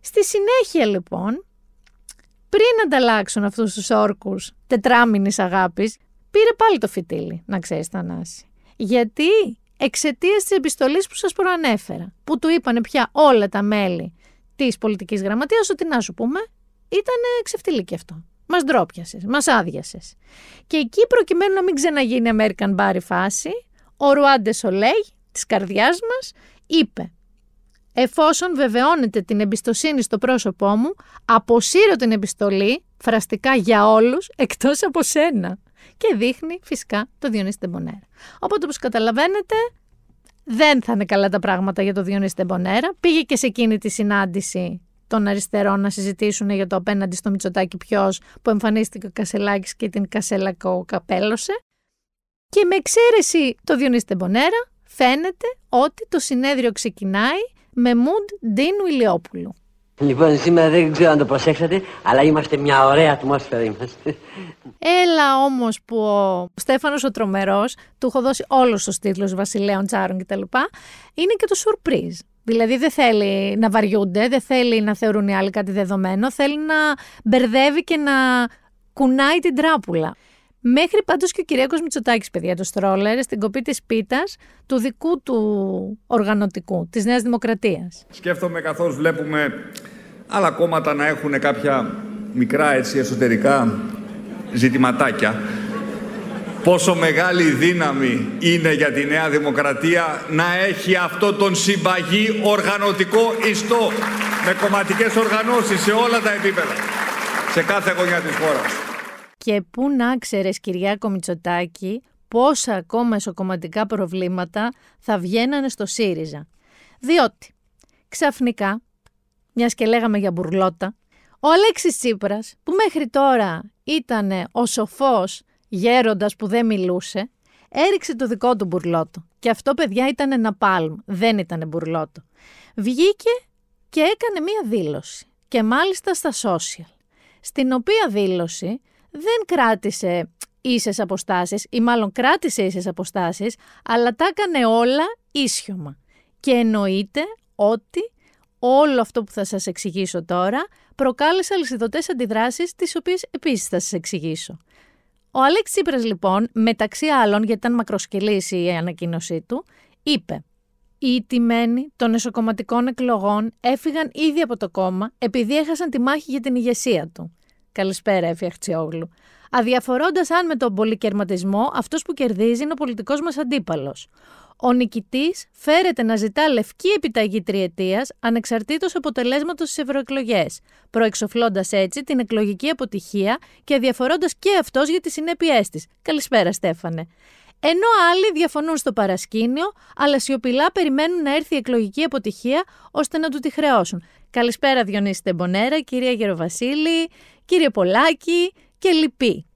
Στη συνέχεια λοιπόν, πριν ανταλλάξουν αυτούς τους όρκους τετράμινης αγάπης, πήρε πάλι το φυτίλι, να ξέρεις Θανάση. Γιατί εξαιτίας της επιστολής που σας προανέφερα, που του είπαν πια όλα τα μέλη της πολιτικής γραμματείας, ότι να σου πούμε, ήταν ξεφτυλίκι αυτό. Μας ντρόπιασες, μας άδειασες. Και εκεί, προκειμένου να μην ξαναγίνει American Bar φάση, ο Ρουάντε Σολέγ της καρδιάς μας είπε Εφόσον βεβαιώνετε την εμπιστοσύνη στο πρόσωπό μου, αποσύρω την επιστολή φραστικά για όλους εκτός από σένα και δείχνει φυσικά το Διονύση Τεμπονέρα. Οπότε όπως καταλαβαίνετε δεν θα είναι καλά τα πράγματα για το Διονύση Τεμπονέρα. Πήγε και σε εκείνη τη συνάντηση των αριστερών να συζητήσουν για το απέναντι στο Μητσοτάκι ποιος που εμφανίστηκε ο Κασελάκης και την Κασέλακο καπέλωσε. Και με εξαίρεση το Διονύση Τεμπονέρα φαίνεται ότι το συνέδριο ξεκινάει με Μουντ Ντίν Ιλιόπουλου. Λοιπόν, σήμερα δεν ξέρω αν το προσέξατε, αλλά είμαστε μια ωραία ατμόσφαιρα είμαστε. Έλα όμως που ο Στέφανος ο Τρομερός, του έχω δώσει όλους τους τίτλους Βασιλέων Τσάρων κτλ. Είναι και το σουρπρίζ. Δηλαδή δεν θέλει να βαριούνται, δεν θέλει να θεωρούν οι άλλοι κάτι δεδομένο, θέλει να μπερδεύει και να κουνάει την τράπουλα. Μέχρι πάντως και ο Κυριακό Μητσοτάκης, παιδιά, το στρόλερ στην κοπή της πίτας του δικού του οργανωτικού, της Νέας Δημοκρατίας. Σκέφτομαι καθώς βλέπουμε άλλα κόμματα να έχουν κάποια μικρά έτσι εσωτερικά ζητηματάκια. Πόσο μεγάλη δύναμη είναι για τη Νέα Δημοκρατία να έχει αυτό τον συμπαγή οργανωτικό ιστό με κομματικές οργανώσεις σε όλα τα επίπεδα, σε κάθε γωνιά της χώρας. Και πού να ξέρεις Κυριάκο Μητσοτάκη πόσα ακόμα εσωκομματικά προβλήματα θα βγαίνανε στο ΣΥΡΙΖΑ. Διότι ξαφνικά, μιας και λέγαμε για μπουρλότα, ο Αλέξης Τσίπρας που μέχρι τώρα ήταν ο σοφός γέροντας που δεν μιλούσε, έριξε το δικό του μπουρλότο. Και αυτό παιδιά ήταν ένα πάλμ, δεν ήταν μπουρλότο. Βγήκε και έκανε μία δήλωση και μάλιστα στα social, στην οποία δήλωση δεν κράτησε ίσες αποστάσεις ή μάλλον κράτησε ίσες αποστάσεις, αλλά τα έκανε όλα ίσιωμα. Και εννοείται ότι όλο αυτό που θα σας εξηγήσω τώρα προκάλεσε αλυσιδωτές αντιδράσεις, τις οποίες επίσης θα σας εξηγήσω. Ο Αλέξ Τσίπρας λοιπόν, μεταξύ άλλων, γιατί ήταν μακροσκελής η ανακοίνωσή του, είπε «Οι τιμένοι των εσωκομματικών εκλογών έφυγαν ήδη από το κόμμα επειδή έχασαν τη μάχη για την ηγεσία του. Καλησπέρα, Εφη Αχτσιόγλου. Αδιαφορώντας αν με τον πολυκερματισμό αυτός που κερδίζει είναι ο πολιτικός μας αντίπαλος. Ο νικητής φέρεται να ζητά λευκή επιταγή τριετίας ανεξαρτήτως αποτελέσματος στις ευρωεκλογές, προεξοφλώντας έτσι την εκλογική αποτυχία και αδιαφορώντας και αυτός για τις συνέπειές της. Καλησπέρα, Στέφανε. Ενώ άλλοι διαφωνούν στο παρασκήνιο, αλλά σιωπηλά περιμένουν να έρθει η εκλογική αποτυχία ώστε να του τη χρεώσουν. Καλησπέρα Διονύση Τεμπονέρα, κυρία Γεροβασίλη, κύριε Πολάκη και λοιποί.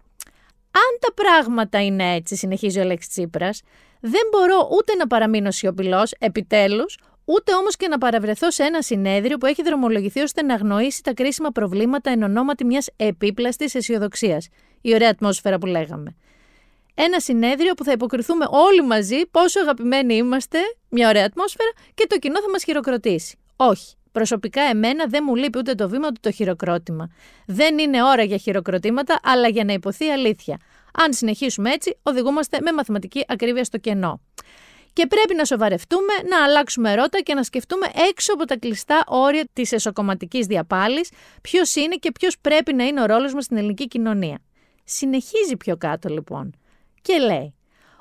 Αν τα πράγματα είναι έτσι, συνεχίζει ο Λέξη Τσίπρας, δεν μπορώ ούτε να παραμείνω σιωπηλός, επιτέλους, ούτε όμως και να παραβρεθώ σε ένα συνέδριο που έχει δρομολογηθεί ώστε να αγνοήσει τα κρίσιμα προβλήματα εν ονόματι μιας επίπλαστης αισιοδοξίας. Η ωραία ατμόσφαιρα που λέγαμε. Ένα συνέδριο που θα υποκριθούμε όλοι μαζί πόσο αγαπημένοι είμαστε, μια ωραία ατμόσφαιρα και το κοινό θα μας χειροκροτήσει. Όχι. Προσωπικά, εμένα δεν μου λείπει ούτε το βήμα του το χειροκρότημα. Δεν είναι ώρα για χειροκροτήματα, αλλά για να υποθεί αλήθεια. Αν συνεχίσουμε έτσι, οδηγούμαστε με μαθηματική ακρίβεια στο κενό. Και πρέπει να σοβαρευτούμε, να αλλάξουμε ρότα και να σκεφτούμε έξω από τα κλειστά όρια της εσωκομματικής διαπάλης ποιος είναι και ποιος πρέπει να είναι ο ρόλος μας στην ελληνική κοινωνία. Συνεχίζει πιο κάτω λοιπόν και λέει.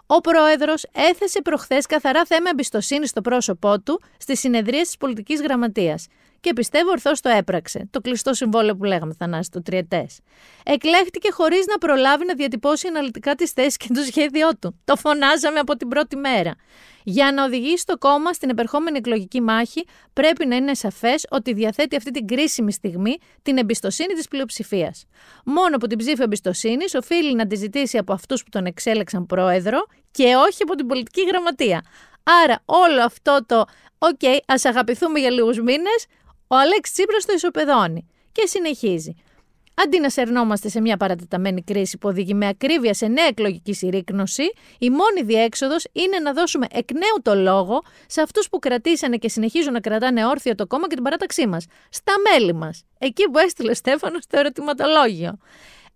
Ο πρόεδρος έθεσε προχθές καθαρά θέμα εμπιστοσύνη στο πρόσωπό του στη συνεδρία της πολιτικής γραμματείας και πιστεύω ορθώς το έπραξε. Το κλειστό συμβόλαιο που λέγαμε, Θανάση, το τριετές. Εκλέχτηκε χωρίς να προλάβει να διατυπώσει αναλυτικά τις θέσεις και το σχέδιό του. Το φωνάζαμε από την πρώτη μέρα. Για να οδηγήσει το κόμμα στην επερχόμενη εκλογική μάχη, πρέπει να είναι σαφές ότι διαθέτει αυτή την κρίσιμη στιγμή την εμπιστοσύνη της πλειοψηφίας. Μόνο από την ψήφια εμπιστοσύνης οφείλει να τη ζητήσει από αυτούς που τον εξέλεξαν πρόεδρο και όχι από την πολιτική γραμματεία. Άρα όλο αυτό το «ΟΚ, okay, ας αγαπηθούμε για λίγους μήνες», ο Αλέξ Τσίπρας το ισοπεδώνει και συνεχίζει. Αντί να σερνόμαστε σε μια παρατεταμένη κρίση που οδηγεί με ακρίβεια σε νέα εκλογική συρρήκνωση, η μόνη διέξοδος είναι να δώσουμε εκ νέου το λόγο σε αυτούς που κρατήσανε και συνεχίζουν να κρατάνε όρθιο το κόμμα και την παράταξή μας. Στα μέλη μας. Εκεί που έστειλε ο Στέφανος το ερωτηματολόγιο.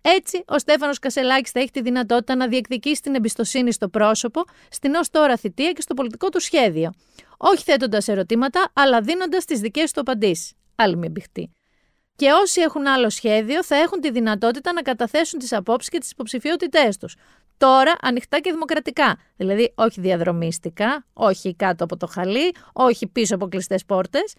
Έτσι, ο Στέφανος Κασελάκης θα έχει τη δυνατότητα να διεκδικήσει την εμπιστοσύνη στο πρόσωπο, στην ως τώρα θητεία και στο πολιτικό του σχέδιο. Όχι θέτοντας ερωτήματα, αλλά δίνοντας τις δικές του απαντήσεις. Άλλη μια μπηχτή. Και όσοι έχουν άλλο σχέδιο θα έχουν τη δυνατότητα να καταθέσουν τις απόψεις και τις υποψηφιότητές τους. Τώρα ανοιχτά και δημοκρατικά. Δηλαδή, όχι διαδρομίστικα, όχι κάτω από το χαλί, όχι πίσω από κλειστές πόρτες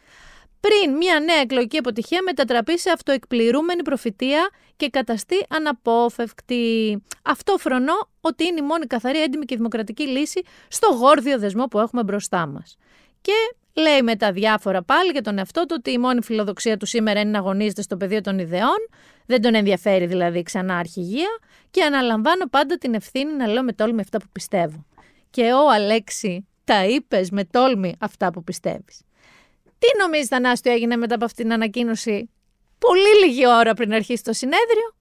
πριν μια νέα εκλογική αποτυχία μετατραπεί σε αυτοεκπληρούμενη προφητεία και καταστεί αναπόφευκτη. Αυτό φρονώ ότι είναι η μόνη καθαρή, έντιμη και δημοκρατική λύση στο γόρδιο δεσμό που έχουμε μπροστά μας. Και λέει με τα διάφορα πάλι για τον εαυτό του ότι η μόνη φιλοδοξία του σήμερα είναι να αγωνίζεται στο πεδίο των ιδεών, δεν τον ενδιαφέρει δηλαδή ξανά αρχηγία και αναλαμβάνω πάντα την ευθύνη να λέω με τόλμη αυτά που πιστεύω. Και ο Αλέξη, τα είπες με τόλμη αυτά που πιστεύεις. Τι νομίζεις, Θανάστιο, έγινε μετά από αυτή την ανακοίνωση; Πολύ λίγη ώρα πριν αρχίσει το συνέδριο.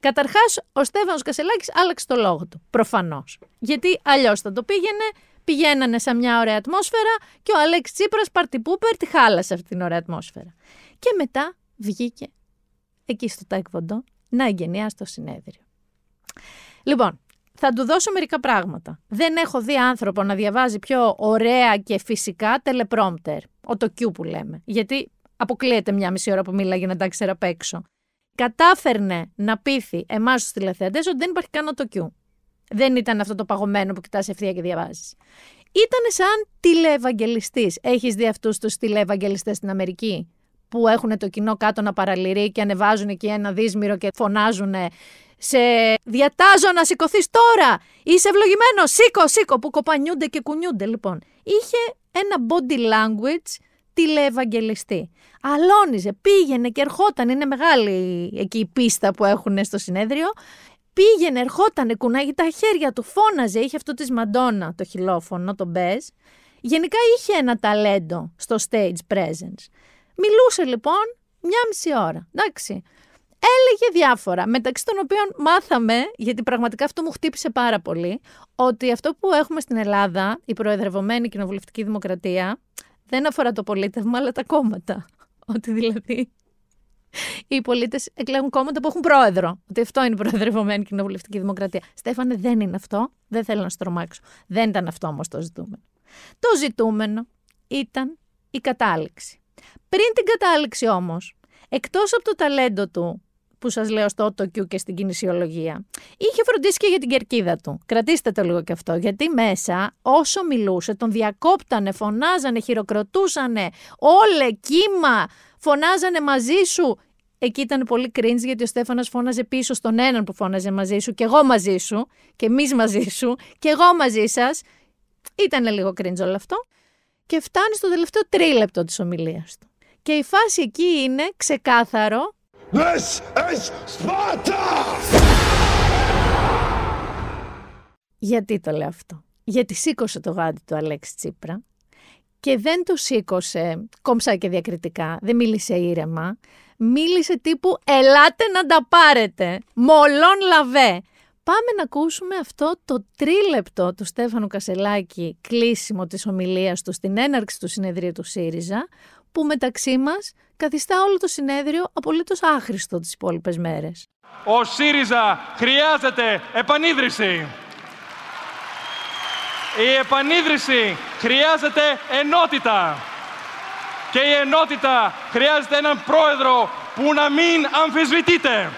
Καταρχάς, ο Στέφανος Κασελάκης άλλαξε το λόγο του. Προφανώς. Γιατί αλλιώς θα το πήγαινε, πηγαίνανε σε μια ωραία ατμόσφαιρα και ο Αλέξη Τσίπρας παρτιπούπερ τη χάλασε αυτή την ωραία ατμόσφαιρα. Και μετά βγήκε εκεί στο Τάικβοντο να εγγενιάσει το συνέδριο. Λοιπόν, θα του δώσω μερικά πράγματα. Δεν έχω δει άνθρωπο να διαβάζει πιο ωραία και φυσικά τελεπρόμπτερ. Ο το Q που λέμε. Γιατί αποκλείεται μια μισή ώρα που μίλαγε για να τα ξέρω απ' έξω. Κατάφερνε να πείθει εμάς τους τηλεθεατές ότι δεν υπάρχει καν το Q. Δεν ήταν αυτό το παγωμένο που κοιτάς ευθεία και διαβάζεις. Ήταν σαν τηλεευαγγελιστής. Έχεις δει αυτούς τους τηλεευαγγελιστές στην Αμερική που έχουν το κοινό κάτω να παραλυρεί και ανεβάζουν εκεί ένα δύσμηρο και φωνάζουν σε διατάζω να σηκωθείς τώρα. Είσαι ευλογημένος. Σήκω, σήκω. Που κοπανιούνται και κουνιούνται. Λοιπόν, είχε ένα body language τηλεευαγγελιστή. Αλώνιζε, πήγαινε και ερχόταν. Είναι μεγάλη εκεί η πίστα που έχουν στο συνέδριο. Πήγαινε, ερχόταν, κουνάγει τα χέρια του, φώναζε. Είχε αυτό της Μαντόνα, το χιλόφωνο, το μπέζ. Γενικά είχε ένα ταλέντο στο stage presence. Μιλούσε λοιπόν μια μισή ώρα. Εντάξει. Έλεγε διάφορα, μεταξύ των οποίων μάθαμε, γιατί πραγματικά αυτό μου χτύπησε πάρα πολύ, ότι αυτό που έχουμε στην Ελλάδα, η προεδρευομένη κοινοβουλευτική δημοκρατία, δεν αφορά το πολίτευμα, αλλά τα κόμματα. Ότι δηλαδή οι πολίτες εκλέγουν κόμματα που έχουν πρόεδρο. Ότι αυτό είναι η προεδρευομένη κοινοβουλευτική δημοκρατία. Στέφανε, δεν είναι αυτό. Δεν θέλω να στρομάξω. Δεν ήταν αυτό όμως το ζητούμενο. Το ζητούμενο ήταν η κατάληξη. Πριν την κατάληξη όμως, εκτός από το ταλέντο του που σας λέω στο Q και στην κινησιολογία, είχε φροντίσει και για την κερκίδα του. Κρατήστε το λίγο και αυτό, γιατί μέσα όσο μιλούσε τον διακόπτανε, φωνάζανε, χειροκροτούσανε, όλε κύμα, φωνάζανε μαζί σου. Εκεί ήταν πολύ cringe γιατί ο Στέφανος φώναζε πίσω στον έναν που φώναζε μαζί σου και εγώ μαζί σου και εμείς μαζί σου και εγώ μαζί σας. Ήταν λίγο cringe όλο αυτό. Και φτάνει στο τελευταίο τρίλεπτο της ομιλίας του. Και η φάση εκεί είναι ξεκάθαρο This is Sparta! Γιατί το λέω αυτό; Γιατί σήκωσε το γάντι του Αλέξη Τσίπρα και δεν το σήκωσε κόμψα και διακριτικά, δεν μίλησε ήρεμα. Μίλησε τύπου «Ελάτε να τα πάρετε, μολόν λαβέ». Πάμε να ακούσουμε αυτό το τρίλεπτο του Στέφανου Κασελάκη κλείσιμο της ομιλίας του στην έναρξη του συνεδρίου του ΣΥΡΙΖΑ που μεταξύ μας καθιστά όλο το συνέδριο απολύτως άχρηστο τις υπόλοιπες μέρες. Ο ΣΥΡΙΖΑ χρειάζεται επανίδρυση. Η επανίδρυση χρειάζεται ενότητα. Και η ενότητα χρειάζεται έναν πρόεδρο που να μην αμφισβητείται.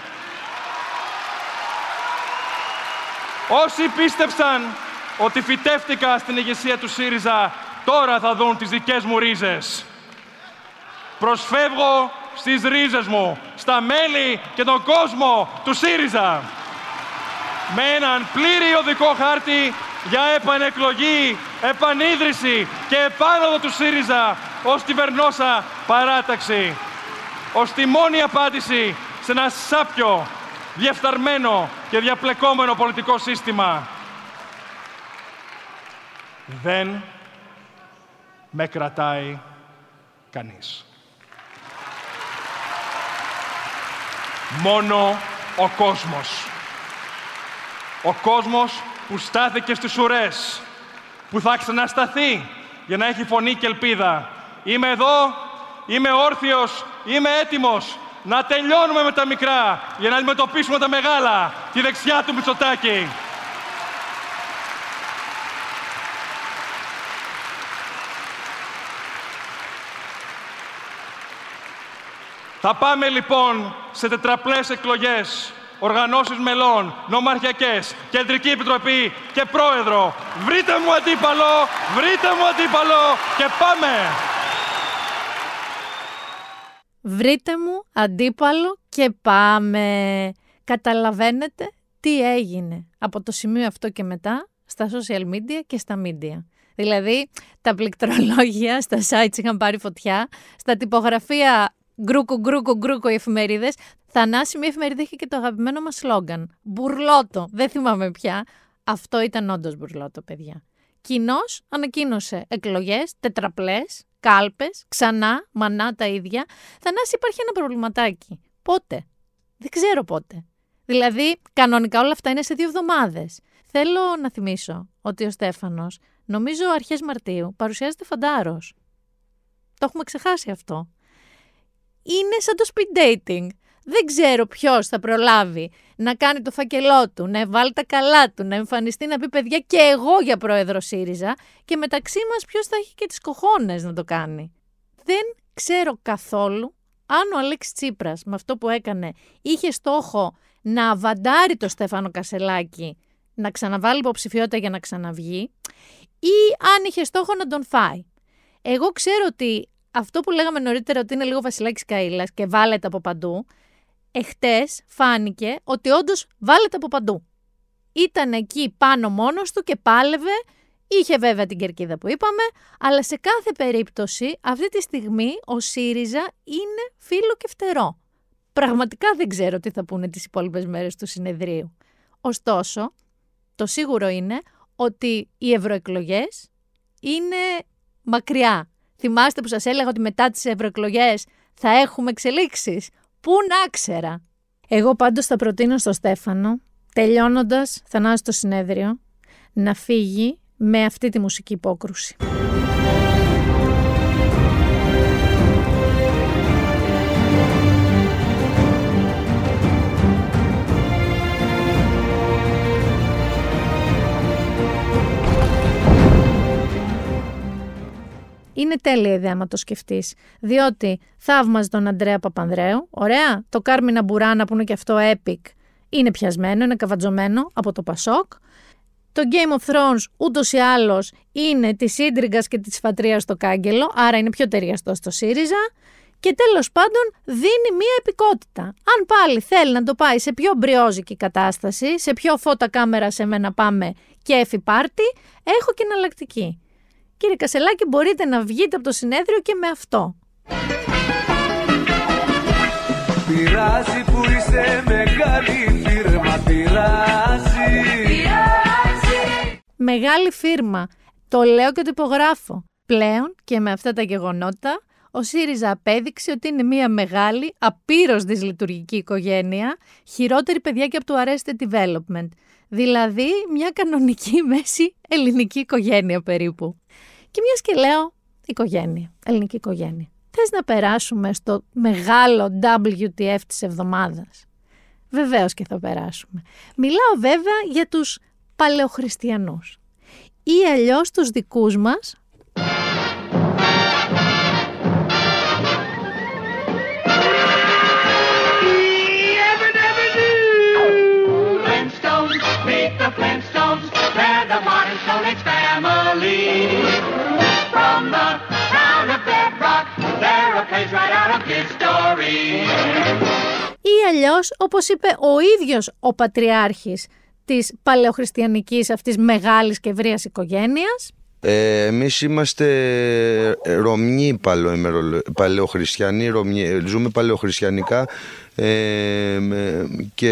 Όσοι πίστεψαν ότι φυτεύτηκα στην ηγεσία του ΣΥΡΙΖΑ, τώρα θα δουν τις δικές μου ρίζες. Προσφεύγω στις ρίζες μου, στα μέλη και τον κόσμο του ΣΥΡΙΖΑ. Με έναν πλήρη οδικό χάρτη για επανεκλογή, επανίδρυση και επάνωδο του ΣΥΡΙΖΑ ως κυβερνόσα παράταξη. Ως τη μόνη απάντηση σε ένα σάπιο, διεφθαρμένο και διαπλεκόμενο πολιτικό σύστημα. Δεν με κρατάει κανείς. Μόνο ο κόσμος. Ο κόσμος που στάθηκε στις ουρές, που θα ξανασταθεί για να έχει φωνή και ελπίδα. Είμαι εδώ, είμαι όρθιος, είμαι έτοιμος να τελειώνουμε με τα μικρά για να αντιμετωπίσουμε τα μεγάλα, τη δεξιά του Μητσοτάκη. Θα πάμε λοιπόν σε τετραπλές εκλογές, οργανώσεις μελών, νομαρχιακές, κεντρική επιτροπή και πρόεδρο. Βρείτε μου αντίπαλο, βρείτε μου αντίπαλο και πάμε! Βρείτε μου αντίπαλο και πάμε. Καταλαβαίνετε τι έγινε από το σημείο αυτό και μετά στα social media και στα media. Δηλαδή, τα πληκτρολόγια στα sites είχαν πάρει φωτιά, στα τυπογραφεία γκρούκου, γκρούκου, γκρούκου οι εφημερίδες. Θανάση μου εφημερίδα είχε και το αγαπημένο μας σλόγγαν. Μπουρλότο. Δεν θυμάμαι πια. Αυτό ήταν όντως μπουρλότο, παιδιά. Κοινώ ανακοίνωσε εκλογές, τετραπλές, κάλπες, ξανά, μανά τα ίδια. Θανάση υπάρχει ένα προβληματάκι. Πότε; Δεν ξέρω πότε. Δηλαδή, κανονικά όλα αυτά είναι σε δύο εβδομάδες. Θέλω να θυμίσω ότι ο Στέφανος, νομίζω αρχές Μαρτίου, παρουσιάζεται φαντάρος. Το έχουμε ξεχάσει αυτό είναι σαν το speed dating. Δεν ξέρω ποιος θα προλάβει να κάνει το φακελό του, να βάλει τα καλά του, να εμφανιστεί να πει παιδιά και εγώ για πρόεδρο ΣΥΡΙΖΑ και μεταξύ μας ποιος θα έχει και τις κοχώνες να το κάνει. Δεν ξέρω καθόλου αν ο Αλέξης Τσίπρας με αυτό που έκανε είχε στόχο να αβαντάρει το Στέφανο Κασελάκη να ξαναβάλει υποψηφιότητα για να ξαναβγεί ή αν είχε στόχο να τον φάει. Εγώ ξέρω ότι αυτό που λέγαμε νωρίτερα ότι είναι λίγο βασιλάκι Καΐλας και βάλετε από παντού, εχθές φάνηκε ότι όντως βάλετε από παντού. Ήταν εκεί πάνω μόνος του και πάλευε, είχε βέβαια την κερκίδα που είπαμε, αλλά σε κάθε περίπτωση αυτή τη στιγμή ο ΣΥΡΙΖΑ είναι φίλο και φτερό. Πραγματικά δεν ξέρω τι θα πούνε τις υπόλοιπες μέρες του συνεδρίου. Ωστόσο, το σίγουρο είναι ότι οι ευρωεκλογές είναι μακριά Θυμάστε που σας έλεγα ότι μετά τις ευρωεκλογές θα έχουμε εξελίξεις; Πού να ξέρα; Εγώ πάντως θα προτείνω στο Στέφανο, τελειώνοντας θανάσει το συνέδριο, να φύγει με αυτή τη μουσική υπόκρουση. Είναι τέλεια ιδέα άμα το σκεφτείς. Διότι θαύμαζε τον Αντρέα Παπανδρέου, ωραία. Το Κάρμινα Μπουράνα που είναι και αυτό epic είναι πιασμένο, είναι καβατζωμένο από το Πασόκ. Το Game of Thrones ούτως ή άλλως είναι της ίντριγκα και της φατρίας στο κάγκελο, άρα είναι πιο ταιριαστό στο ΣΥΡΙΖΑ. Και τέλος πάντων δίνει μία επικότητα. Αν πάλι θέλει να το πάει σε πιο μπριόζικη κατάσταση, σε πιο φώτα κάμερα σε μένα πάμε και έφη πάρτι, έχω και εναλλακτική. Κύριε Κασελάκη, μπορείτε να βγείτε από το συνέδριο και με αυτό. Πειράζει που είσαι μεγάλη φίρμα, πειράζει. Μεγάλη φίρμα. Το λέω και το υπογράφω. Πλέον και με αυτά τα γεγονότα, ο ΣΥΡΙΖΑ απέδειξε ότι είναι μια μεγάλη, απείρως δυσλειτουργική οικογένεια, χειρότερη παιδιά και από το Arrested Development. Δηλαδή, μια κανονική μέση ελληνική οικογένεια περίπου. Και μιας και λέω οικογένεια, ελληνική οικογένεια. Θες να περάσουμε στο μεγάλο WTF της εβδομάδας; Βεβαίως και θα περάσουμε. Μιλάω βέβαια για τους παλαιοχριστιανούς. ή αλλιώς τους δικούς μας Ή αλλιώς, όπως είπε ο ίδιος ο Πατριάρχης της παλαιοχριστιανικής αυτής μεγάλης και ευρείας οικογένειας. Ε, εμείς είμαστε Ρωμιοί παλαιοχριστιανοί, Ρωμιοί, ζούμε παλαιοχριστιανικά ε, και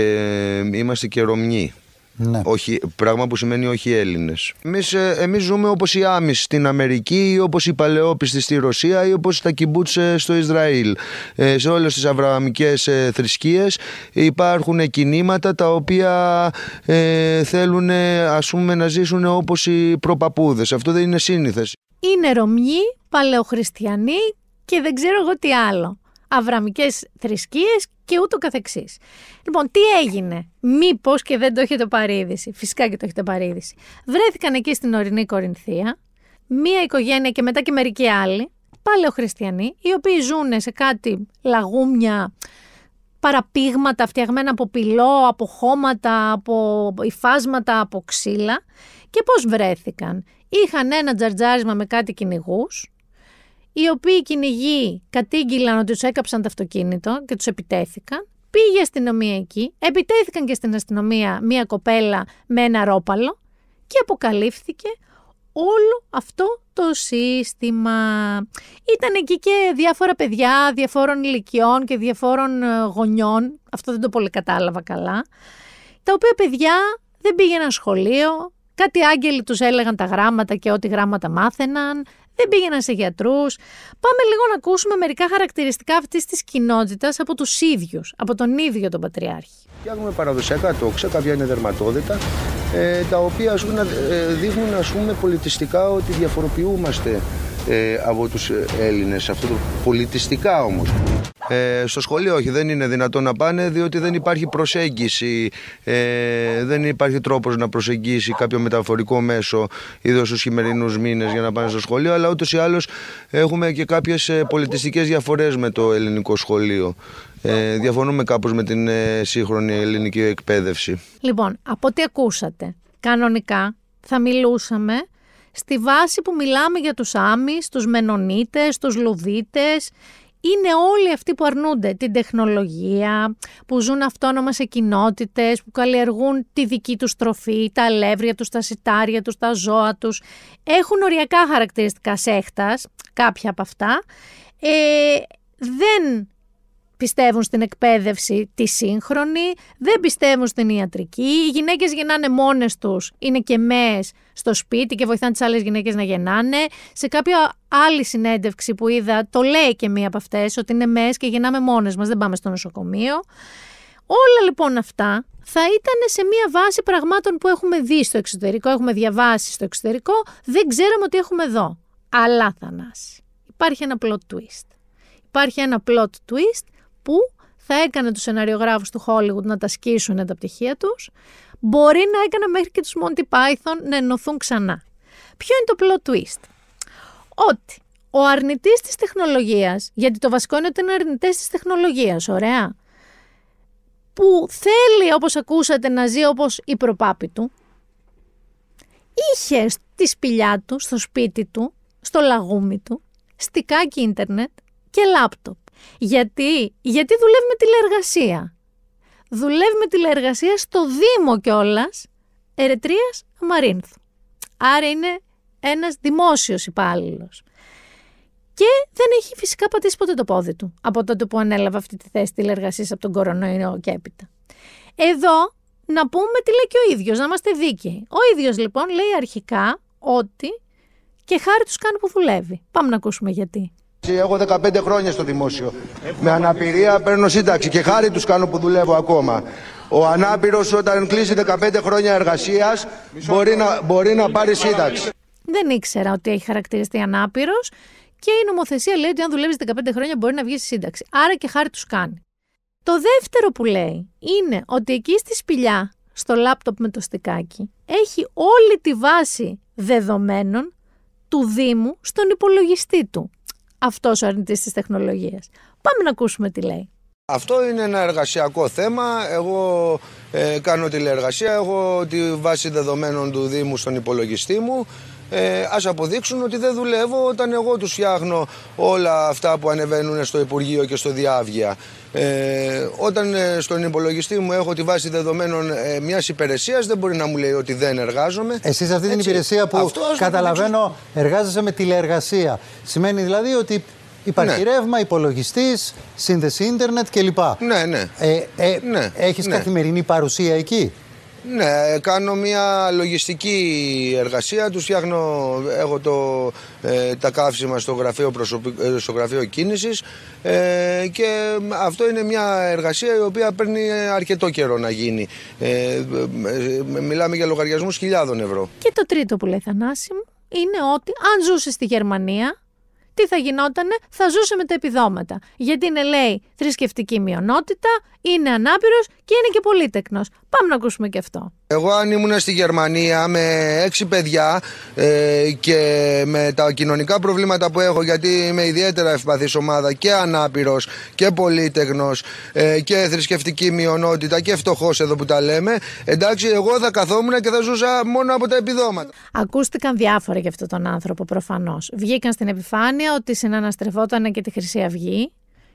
είμαστε και Ρωμιοί. Ναι. Όχι, πράγμα που σημαίνει όχι Έλληνες. Εμείς εμείς ζούμε όπως οι Άμις στην Αμερική, ή όπως οι Παλαιόπιστοι στη Ρωσία, ή όπως τα Κιμπούτσε στο Ισραήλ. Ε, σε όλες τις αβρααμικέ ε, θρησκείες υπάρχουν κινήματα τα οποία ε, θέλουν ας πούμε, να ζήσουν όπως οι προπαπούδες. Αυτό δεν είναι σύνηθες. Είναι Ρωμιοί, Παλαιοχριστιανοί και δεν ξέρω εγώ τι άλλο. Αβραμικές θρησκείες και ούτω καθεξής. Λοιπόν, τι έγινε, μήπως και δεν το έχετε πάρει είδηση, φυσικά και το έχετε πάρει είδηση. Βρέθηκαν εκεί στην ορεινή Κορινθία, μία οικογένεια και μετά και μερικοί άλλοι, παλαιοχριστιανοί, οι οποίοι ζουν σε κάτι λαγούμια, παραπήγματα φτιαγμένα από πυλό, από χώματα, από υφάσματα, από ξύλα. Και πώς βρέθηκαν; Είχαν ένα τζαρτζάρισμα με κάτι κυνηγούς, οι οποίοι κυνηγοί κατήγγυλαν ότι τους έκαψαν το αυτοκίνητο και τους επιτέθηκαν. Πήγε η αστυνομία εκεί, επιτέθηκαν και στην αστυνομία μία κοπέλα με ένα ρόπαλο και αποκαλύφθηκε όλο αυτό το σύστημα. Ήταν εκεί και διάφορα παιδιά διαφόρων ηλικιών και διαφόρων ε, γονιών, αυτό δεν το πολύ κατάλαβα καλά, τα οποία παιδιά δεν πήγαιναν σχολείο, κάτι άγγελοι τους έλεγαν τα γράμματα και ό,τι γράμματα μάθαιναν, δεν πήγαιναν σε γιατρούς. Πάμε λίγο να ακούσουμε μερικά χαρακτηριστικά αυτής της κοινότητας από τους ίδιους, από τον ίδιο τον Πατριάρχη. Φτιάχνουμε παραδοσιακά τόξα, κάποια είναι δερματόδετα, ε, τα οποία ας πούμε, ε, δείχνουν ας πούμε, πολιτιστικά ότι διαφοροποιούμαστε ε, από τους Έλληνες, αυτό το πολιτιστικά όμως. Ε, στο σχολείο όχι, δεν είναι δυνατόν να πάνε διότι δεν υπάρχει προσέγγιση, ε, δεν υπάρχει τρόπος να προσεγγίσει κάποιο μεταφορικό μέσο είδος στους χειμερινούς μήνες για να πάνε στο σχολείο αλλά ούτως ή άλλως έχουμε και κάποιες ε, πολιτιστικές διαφορές με το ελληνικό σχολείο. Ε, διαφωνούμε κάπως με την ε, σύγχρονη ελληνική εκπαίδευση. Λοιπόν, από ό,τι ακούσατε, κανονικά θα μιλούσαμε στη βάση που μιλάμε για τους Άμις, τους Μενονίτες, τους Λουδίτες, είναι όλοι αυτοί που αρνούνται την τεχνολογία, που ζουν αυτόνομα σε κοινότητες, που καλλιεργούν τη δική τους τροφή, τα αλεύρια τους, τα σιτάρια τους, τα ζώα τους. Έχουν οριακά χαρακτηριστικά σέχτας, κάποια από αυτά. Ε, δεν πιστεύουν στην εκπαίδευση τη σύγχρονη, δεν πιστεύουν στην ιατρική. Οι γυναίκες γεννάνε μόνες τους, είναι και μες στο σπίτι και βοηθάνε τις άλλες γυναίκες να γεννάνε. Σε κάποια άλλη συνέντευξη που είδα, το λέει και μία από αυτές, ότι είναι μες και γεννάμε μόνες μας, δεν πάμε στο νοσοκομείο. Όλα λοιπόν αυτά θα ήταν σε μία βάση πραγμάτων που έχουμε δει στο εξωτερικό, έχουμε διαβάσει στο εξωτερικό, δεν ξέραμε ότι έχουμε εδώ. Αλλά Θανάση, υπάρχει ένα plot twist. Υπάρχει ένα plot twist που θα έκανε τους σεναριογράφους του Hollywood να τα σκίσουν τα πτυχία τους, μπορεί να έκανε μέχρι και τους Monty Python να ενωθούν ξανά. Ποιο είναι το plot twist? Ότι ο αρνητής της τεχνολογίας, γιατί το βασικό είναι ότι είναι αρνητές της τεχνολογίας, ωραία, που θέλει όπως ακούσατε να ζει όπως η προπάπη του, είχε στη σπηλιά του, στο σπίτι του, στο λαγούμι του, στικάκι ίντερνετ και λάπτοπ. Γιατί, γιατί δουλεύει με τηλεεργασία. Δουλεύει με τηλεεργασία στο Δήμο κιόλας Ερετρίας Μαρίνθου. Άρα είναι ένας δημόσιος υπάλληλος. Και δεν έχει φυσικά πατήσει ποτέ το πόδι του από τότε που ανέλαβε αυτή τη θέση τηλεεργασίας από τον κορονοϊό και έπειτα. Εδώ να πούμε τι λέει και ο ίδιος, να είμαστε δίκαιοι. Ο ίδιος λοιπόν λέει αρχικά ότι και χάρη τους κάνει που δουλεύει. Πάμε να ακούσουμε γιατί. Έχω 15 χρόνια στο δημόσιο. Με αναπηρία παίρνω σύνταξη και χάρη τους κάνω που δουλεύω ακόμα. Ο ανάπηρος όταν κλείσει 15 χρόνια εργασίας μπορεί να, μπορεί να πάρει σύνταξη. Δεν ήξερα ότι έχει χαρακτηριστεί ανάπηρος και η νομοθεσία λέει ότι αν δουλεύεις 15 χρόνια μπορεί να βγει στη σύνταξη. Άρα και χάρη τους κάνει. Το δεύτερο που λέει είναι ότι εκεί στη σπηλιά, στο λάπτοπ με το στικάκι, έχει όλη τη βάση δεδομένων του Δήμου στον υπολογιστή του. Αυτός ο αρνητής της τεχνολογίας. Πάμε να ακούσουμε τι λέει. Αυτό είναι ένα εργασιακό θέμα. Εγώ ε, κάνω τηλεεργασία, έχω τη βάση δεδομένων του Δήμου στον υπολογιστή μου. Ε, ας αποδείξουν ότι δεν δουλεύω όταν εγώ τους φτιάχνω όλα αυτά που ανεβαίνουν στο Υπουργείο και στο Διάβγεια. Ε, όταν ε, στον υπολογιστή μου έχω τη βάση δεδομένων ε, μιας υπηρεσίας δεν μπορεί να μου λέει ότι δεν εργάζομαι. Εσείς αυτή την υπηρεσία που καταλαβαίνω εργάζεσαι με τηλεεργασία. Σημαίνει δηλαδή ότι Υπάρχει ναι. ρεύμα, υπολογιστής, σύνδεση ίντερνετ κλπ. Ναι, ναι. Ε, ε, ναι Έχεις ναι. καθημερινή παρουσία εκεί; Ναι, κάνω μια λογιστική εργασία. Τους φτιάχνω, έχω το, ε, τα καύσιμα στο γραφείο, προσωπι, ε, στο γραφείο κίνησης ε, και αυτό είναι μια εργασία η οποία παίρνει αρκετό καιρό να γίνει. Ε, μιλάμε για λογαριασμούς χιλιάδων ευρώ. Και το τρίτο που λέει Θανάση μου είναι ότι αν ζούσε στη Γερμανία τι θα γινότανε, θα ζούσε με τα επιδόματα. Γιατί είναι, λέει, θρησκευτική μειονότητα, είναι ανάπηρος και είναι και πολύτεκνος. Πάμε να ακούσουμε και αυτό. Εγώ αν ήμουν στη Γερμανία με έξι παιδιά ε, και με τα κοινωνικά προβλήματα που έχω γιατί είμαι ιδιαίτερα ευπαθής ομάδα και ανάπηρος και πολύτεκνος ε, και θρησκευτική μειονότητα και φτωχός εδώ που τα λέμε εντάξει εγώ θα καθόμουν και θα ζούσα μόνο από τα επιδόματα. Ακούστηκαν διάφορα για αυτόν τον άνθρωπο προφανώς. Βγήκαν στην επιφάνεια ότι συναναστρεφόταν και τη Χρυσή Αυγή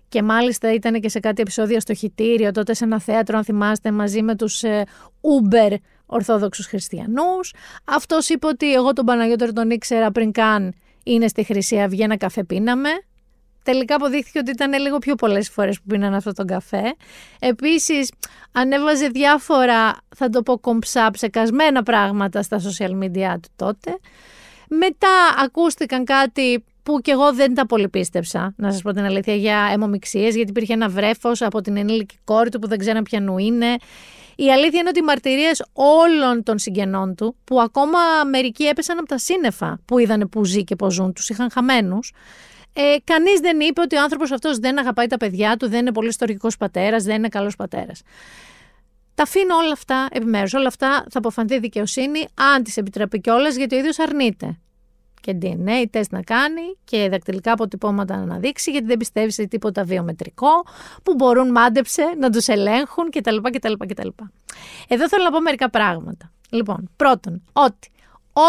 και μάλιστα ήταν και σε κάτι επεισόδια στο χιτήριο, τότε σε ένα θέατρο, αν θυμάστε, μαζί με τους ε, Uber Ορθόδοξους Χριστιανούς. Αυτός είπε ότι εγώ τον Παναγιώτη τον ήξερα πριν καν είναι στη Χρυσή Αυγή, ένα καφέ πίναμε. Τελικά αποδείχθηκε ότι ήταν λίγο πιο πολλές φορές που πίνανε αυτό τον καφέ. Επίσης, ανέβαζε διάφορα, θα το πω κομψά, ψεκασμένα πράγματα στα social media του τότε. Μετά ακούστηκαν κάτι που και εγώ δεν τα πολύ πίστεψα, να σας πω την αλήθεια, για αιμομηξίες, γιατί υπήρχε ένα βρέφος από την ενήλικη κόρη του που δεν ξέρω ποιανού είναι. Η αλήθεια είναι ότι οι μαρτυρίες όλων των συγγενών του, που ακόμα μερικοί έπεσαν από τα σύννεφα που είδαν που ζει και πώς ζουν, τους είχαν χαμένους. Ε, Κανείς δεν είπε ότι ο άνθρωπος αυτός δεν αγαπάει τα παιδιά του, δεν είναι πολύ ιστορικός πατέρας, δεν είναι καλός πατέρας. Τα αφήνω όλα αυτά επιμέρους. Όλα αυτά θα αποφανθεί δικαιοσύνη, αν τη επιτραπεί κιόλας, γιατί ο ίδιος αρνείται και DNA τεστ να κάνει και δακτυλικά αποτυπώματα να αναδείξει, γιατί δεν πιστεύεις σε τίποτα βιομετρικό που μπορούν, μάντεψε, να τους ελέγχουν κτλ. κτλ, κτλ. Εδώ θέλω να πω μερικά πράγματα. Λοιπόν, πρώτον, ότι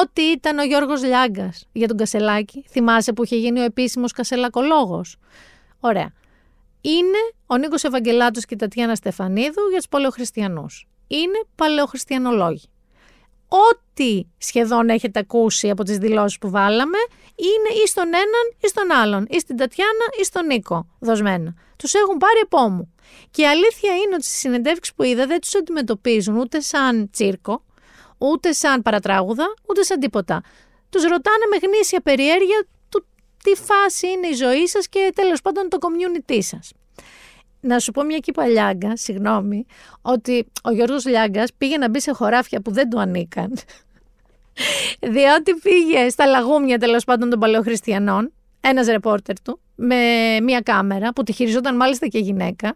Ό,τι ήταν ο Γιώργος Λιάγκας για τον Κασελάκη, θυμάσαι που είχε γίνει ο επίσημος Κασελακολόγος. Ωραία. Είναι ο Νίκος Ευαγγελάτος και η Τατιάνα Στεφανίδου για τους παλαιοχριστιανούς. Είναι παλαιοχριστιανολόγοι ό,τι σχεδόν έχετε ακούσει από τις δηλώσεις που βάλαμε είναι ή στον έναν ή στον άλλον, ή στην Τατιάνα ή στον Νίκο δοσμένα. Τους έχουν πάρει από μου. Και η αλήθεια είναι ότι στις συνεντεύξεις που είδα δεν τους αντιμετωπίζουν ούτε σαν τσίρκο, ούτε σαν παρατράγουδα, ούτε σαν τίποτα. Τους ρωτάνε με γνήσια περιέργεια του τι φάση είναι η ζωή σας και τέλος πάντων το community σας να σου πω μια κύπα Λιάγκα, συγγνώμη, ότι ο Γιώργος Λιάγκας πήγε να μπει σε χωράφια που δεν του ανήκαν. Διότι πήγε στα λαγούμια τέλος πάντων των παλαιοχριστιανών, ένας ρεπόρτερ του, με μια κάμερα που τη χειριζόταν μάλιστα και γυναίκα.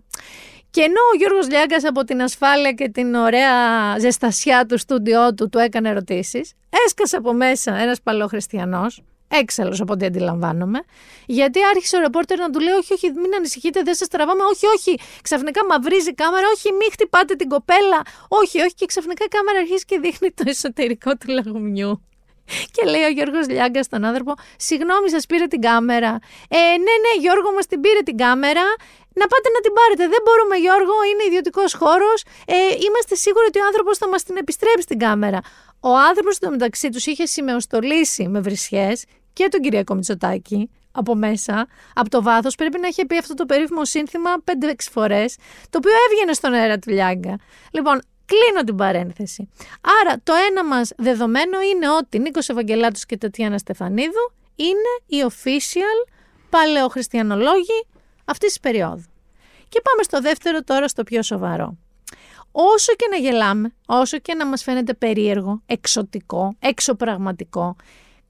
Και ενώ ο Γιώργος Λιάγκας από την ασφάλεια και την ωραία ζεστασιά του στούντιό του του έκανε ερωτήσεις, έσκασε από μέσα ένας παλαιοχριστιανός, έξαλλος από ό,τι αντιλαμβάνομαι. Γιατί άρχισε ο ρεπόρτερ να του λέει: Όχι, όχι, μην ανησυχείτε, δεν σας τραβάμε. Όχι, όχι. Ξαφνικά μαυρίζει η κάμερα. Όχι, μην χτυπάτε την κοπέλα. Όχι, όχι. Και ξαφνικά η κάμερα αρχίζει και δείχνει το εσωτερικό του λαγουμιού. Και λέει ο Γιώργος Λιάγκα στον άνθρωπο: Συγγνώμη, σας πήρε την κάμερα. Ε, ναι, ναι, Γιώργο, μας την πήρε την κάμερα. Να πάτε να την πάρετε. Δεν μπορούμε, Γιώργο, είναι ιδιωτικός χώρος. Ε, είμαστε σίγουροι ότι ο άνθρωπος θα μας την επιστρέψει την κάμερα. Ο άνθρωπος μεταξύ τους είχε σημεοστολίσει με βρισιέ και τον Κυριακό Μητσοτάκη από μέσα, από το βάθος, πρέπει να είχε πει αυτό το περίφημο σύνθημα 5-6 φορές, το οποίο έβγαινε στον αέρα του Λιάγκα. Λοιπόν, κλείνω την παρένθεση. Άρα, το ένα μας δεδομένο είναι ότι Νίκος Ευαγγελάτος και Τατιάνα Στεφανίδου είναι οι official παλαιοχριστιανολόγοι αυτής της περίοδου. Και πάμε στο δεύτερο τώρα στο πιο σοβαρό. Όσο και να γελάμε, όσο και να μας φαίνεται περίεργο, εξωτικό, εξωπραγματικό,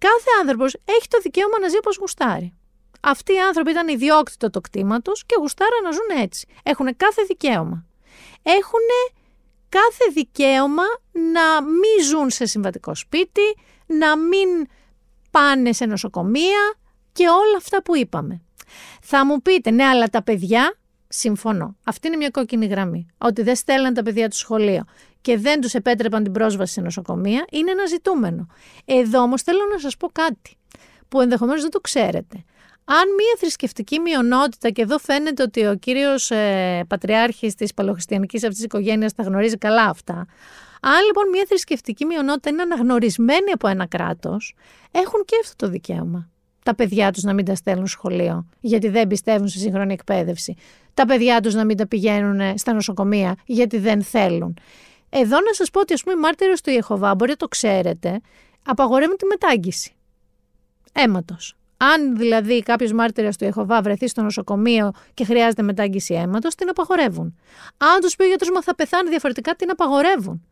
Κάθε άνθρωπος έχει το δικαίωμα να ζει όπως γουστάρει. Αυτοί οι άνθρωποι ήταν ιδιόκτητο το κτήματο και γουστάρα να ζουν έτσι. Έχουν κάθε δικαίωμα. Έχουν κάθε δικαίωμα να μην ζουν σε συμβατικό σπίτι, να μην πάνε σε νοσοκομεία και όλα αυτά που είπαμε. Θα μου πείτε, ναι, αλλά τα παιδιά, συμφωνώ. Αυτή είναι μια κόκκινη γραμμή. Ότι δεν στέλναν τα παιδιά τους σχολείο και δεν τους επέτρεπαν την πρόσβαση σε νοσοκομεία, είναι ένα ζητούμενο. Εδώ όμως θέλω να σας πω κάτι που ενδεχομένως δεν το ξέρετε. Αν μια θρησκευτική μειονότητα, και εδώ φαίνεται ότι ο κύριος ε, πατριάρχης της παλαιοχριστιανικής αυτής οικογένειας τα γνωρίζει καλά αυτά. Αν λοιπόν μια θρησκευτική μειονότητα είναι αναγνωρισμένη από ένα κράτος, έχουν και αυτό το δικαίωμα. Τα παιδιά τους να μην τα στέλνουν σχολείο, γιατί δεν πιστεύουν στη σύγχρονη εκπαίδευση. Τα παιδιά τους να μην τα πηγαίνουν στα νοσοκομεία, γιατί δεν θέλουν. Εδώ να σας πω ότι, ας πούμε, οι μάρτυρες του Ιεχοβά, μπορεί να το ξέρετε, απαγορεύουν τη μετάγγιση αίματος. Αν δηλαδή κάποιος μάρτυρας του Ιεχοβά βρεθεί στο νοσοκομείο και χρειάζεται μετάγγιση αίματος, την απαγορεύουν. Αν τους πει ο γιατρός, μα θα πεθάνει διαφορετικά, την απαγορεύουν.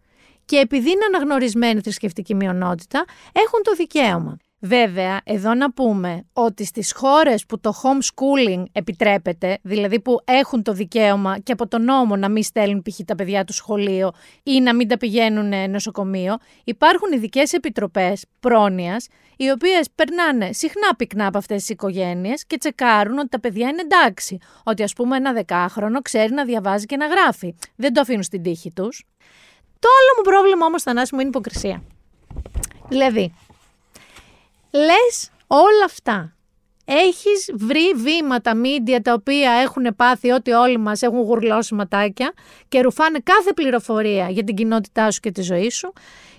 Και επειδή είναι αναγνωρισμένη θρησκευτική μειονότητα, έχουν το δικαίωμα. Βέβαια, εδώ να πούμε ότι στις χώρες που το homeschooling επιτρέπεται, δηλαδή που έχουν το δικαίωμα και από τον νόμο να μην στέλνουν π.χ. τα παιδιά τους σχολείο ή να μην τα πηγαίνουν νοσοκομείο, υπάρχουν ειδικές επιτροπές πρόνοιας, οι οποίες περνάνε συχνά πυκνά από αυτές τις οικογένειες και τσεκάρουν ότι τα παιδιά είναι εντάξει. Ότι ας πούμε ένα δεκάχρονο ξέρει να διαβάζει και να γράφει. Δεν το αφήνουν στην τύχη τους. Το άλλο μου πρόβλημα όμως, Θανάση μου, είναι υποκρισία. Δηλαδή, λες όλα αυτά. Έχεις βρει βήματα, μίντια τα οποία έχουν πάθει ότι όλοι μας έχουν γουρλώσει ματάκια και ρουφάνε κάθε πληροφορία για την κοινότητά σου και τη ζωή σου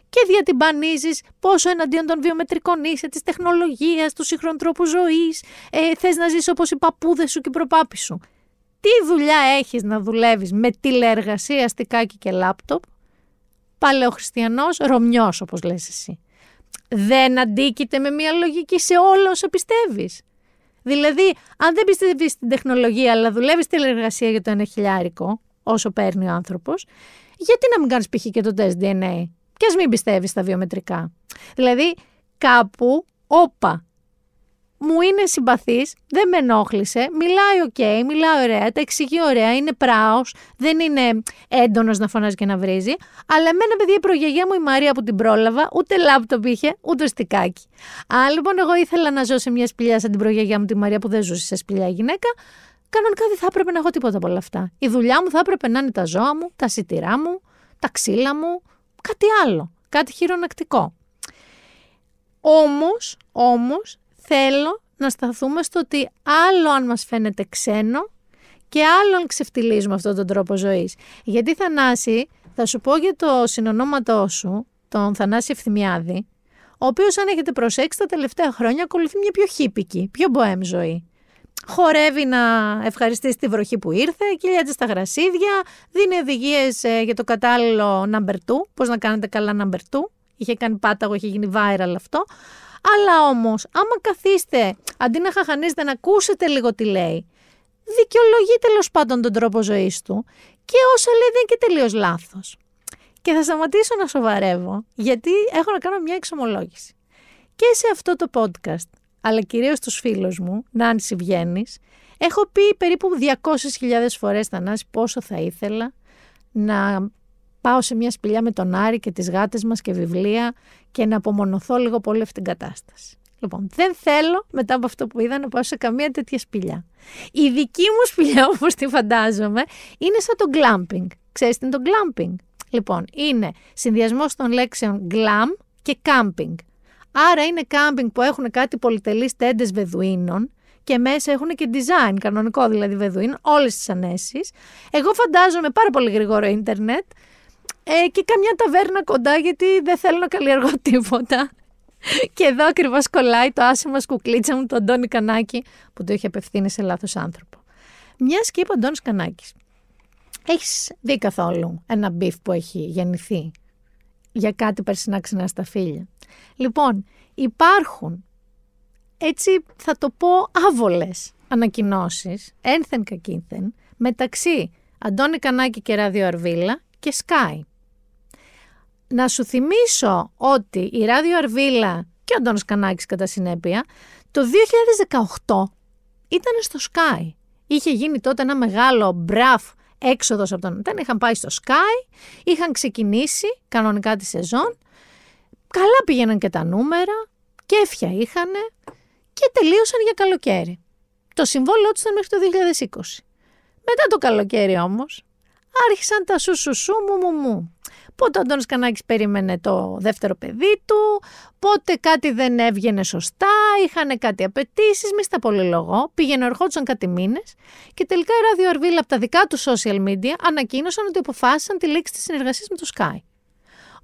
και διατυμπανίζεις πόσο εναντίον των βιομετρικών είσαι, της τεχνολογίας, του σύγχρονου τρόπου ζωής, ε, θες να ζεις όπως οι παππούδες σου και οι προπάποι σου. Τι δουλειά έχεις να δουλεύεις με τηλεεργασία, αστικάκι και λάπτοπ, παλαιοχριστιανός, ρωμιός όπως λες εσύ δεν αντίκειται με μια λογική σε όλα όσα πιστεύεις. Δηλαδή, αν δεν πιστεύεις στην τεχνολογία, αλλά δουλεύεις στην εργασία για το ένα χιλιάρικο, όσο παίρνει ο άνθρωπος, γιατί να μην κάνεις π.χ. και το τεστ DNA, και ας μην πιστεύεις στα βιομετρικά. Δηλαδή, κάπου, όπα, μου είναι συμπαθής, δεν με ενόχλησε, μιλάει οκ, μιλάει ωραία, τα εξηγεί ωραία, είναι πράος, δεν είναι έντονος να φωνάζει και να βρίζει. Αλλά εμένα, παιδιά, η προγιαγιά μου η Μαρία που την πρόλαβα, ούτε λάπτοπ είχε, ούτε στικάκι. Αν λοιπόν εγώ ήθελα να ζω σε μια σπηλιά σαν την προγιαγιά μου τη Μαρία που δεν ζούσε σε σπηλιά γυναίκα, κανονικά δεν θα έπρεπε να έχω τίποτα από όλα αυτά. Η δουλειά μου θα έπρεπε να είναι τα ζώα μου, τα σιτηρά μου, τα ξύλα μου, κάτι άλλο, κάτι χειρονακτικό. Όμως, όμως, θέλω να σταθούμε στο ότι άλλο αν μας φαίνεται ξένο και άλλο αν ξεφτιλίζουμε αυτόν τον τρόπο ζωής. Γιατί Θανάση, θα σου πω για το συνονόματό σου, τον Θανάση Ευθυμιάδη, ο οποίος, αν έχετε προσέξει, τα τελευταία χρόνια ακολουθεί μια πιο χύπικη, πιο μποέμ ζωή. Χορεύει να ευχαριστήσει τη βροχή που ήρθε, κυλιάται στα γρασίδια, δίνει οδηγίες ε, για το κατάλληλο number 2, πώς να κάνετε καλά number 2. Είχε κάνει πάταγο, είχε γίνει viral αυτό. Αλλά όμως, άμα καθίστε αντί να χαχανίζετε να ακούσετε λίγο τι λέει, δικαιολογεί τέλος πάντων τον τρόπο ζωής του και όσα λέει δεν είναι και τελείως λάθος. Και θα σταματήσω να σοβαρεύω, γιατί έχω να κάνω μια εξομολόγηση. Και σε αυτό το podcast, αλλά κυρίως στους φίλους μου, να βγαίνει, έχω πει περίπου 200.000 φορές, Θανάση, πόσο θα ήθελα να πάω σε μια σπηλιά με τον Άρη και τις γάτες μας και βιβλία και να απομονωθώ λίγο πολύ αυτή την κατάσταση. Λοιπόν, δεν θέλω μετά από αυτό που είδα να πάω σε καμία τέτοια σπηλιά. Η δική μου σπηλιά, όπως τη φαντάζομαι, είναι σαν το glamping. Ξέρεις τι είναι το glamping; Λοιπόν, είναι συνδυασμός των λέξεων glam και camping. Άρα είναι camping που έχουν κάτι πολυτελείς τέντες βεδουίνων και μέσα έχουν και design, κανονικό δηλαδή βεδουίνων, όλες τις ανέσεις. Εγώ φαντάζομαι πάρα πολύ γρήγορο ίντερνετ ε, και καμιά ταβέρνα κοντά γιατί δεν θέλω να καλλιεργώ τίποτα. Και εδώ ακριβώς κολλάει το άσε μας κουκλίτσα μου, το Αντώνη Κανάκη, που το είχε απευθύνει σε λάθος άνθρωπο. Μιας και είπε ο Αντώνη Κανάκης. Έχεις δει καθόλου ένα beef που έχει γεννηθεί για κάτι περσινά ξινά στα φίλια. Λοιπόν, υπάρχουν έτσι θα το πω άβολες ανακοινώσεις, ένθεν κακήθεν, μεταξύ Αντώνη Κανάκη και Ράδιο Αρβίλα και Sky. Να σου θυμίσω ότι η Ράδιο Αρβίλα και ο Αντώνης Κανάκης κατά συνέπεια το 2018 ήταν στο Sky. Είχε γίνει τότε ένα μεγάλο μπραφ έξοδος από τον... Δεν είχαν πάει στο Sky, είχαν ξεκινήσει κανονικά τη σεζόν καλά πήγαιναν και τα νούμερα, κέφια είχανε και τελείωσαν για καλοκαίρι. Το συμβόλαιο τους ήταν μέχρι το 2020. Μετά το καλοκαίρι όμως, άρχισαν τα σου σου σου μου μου μου. Πότε ο Αντώνης Κανάκης περίμενε το δεύτερο παιδί του, πότε κάτι δεν έβγαινε σωστά, είχαν κάτι απαιτήσεις, μη στα πολυλογώ, πήγαινε ερχόντουσαν κάτι μήνες και τελικά η Ράδιο Αρβίλα από τα δικά του social media ανακοίνωσαν ότι αποφάσισαν τη λήξη της συνεργασίας με το Sky.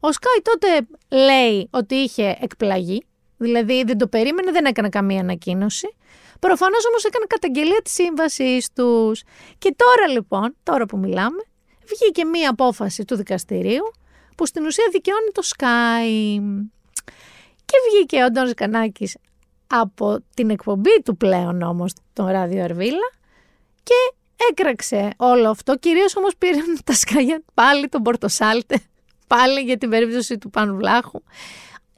Ο Sky τότε λέει ότι είχε εκπλαγεί, δηλαδή δεν το περίμενε, δεν έκανε καμία ανακοίνωση. Προφανώς όμως έκανε καταγγελία της σύμβασης τους. Και τώρα λοιπόν, τώρα που μιλάμε, βγήκε μία απόφαση του δικαστηρίου που στην ουσία δικαιώνει το Sky. Και βγήκε ο Αντώνης Κανάκης από την εκπομπή του πλέον όμως, τον Ράδιο Αρβίλα και έκραξε όλο αυτό. Κυρίως όμως πήραν τα σκάγια πάλι τον Πορτοσάλτε, πάλι για την περίπτωση του Πανβλάχου.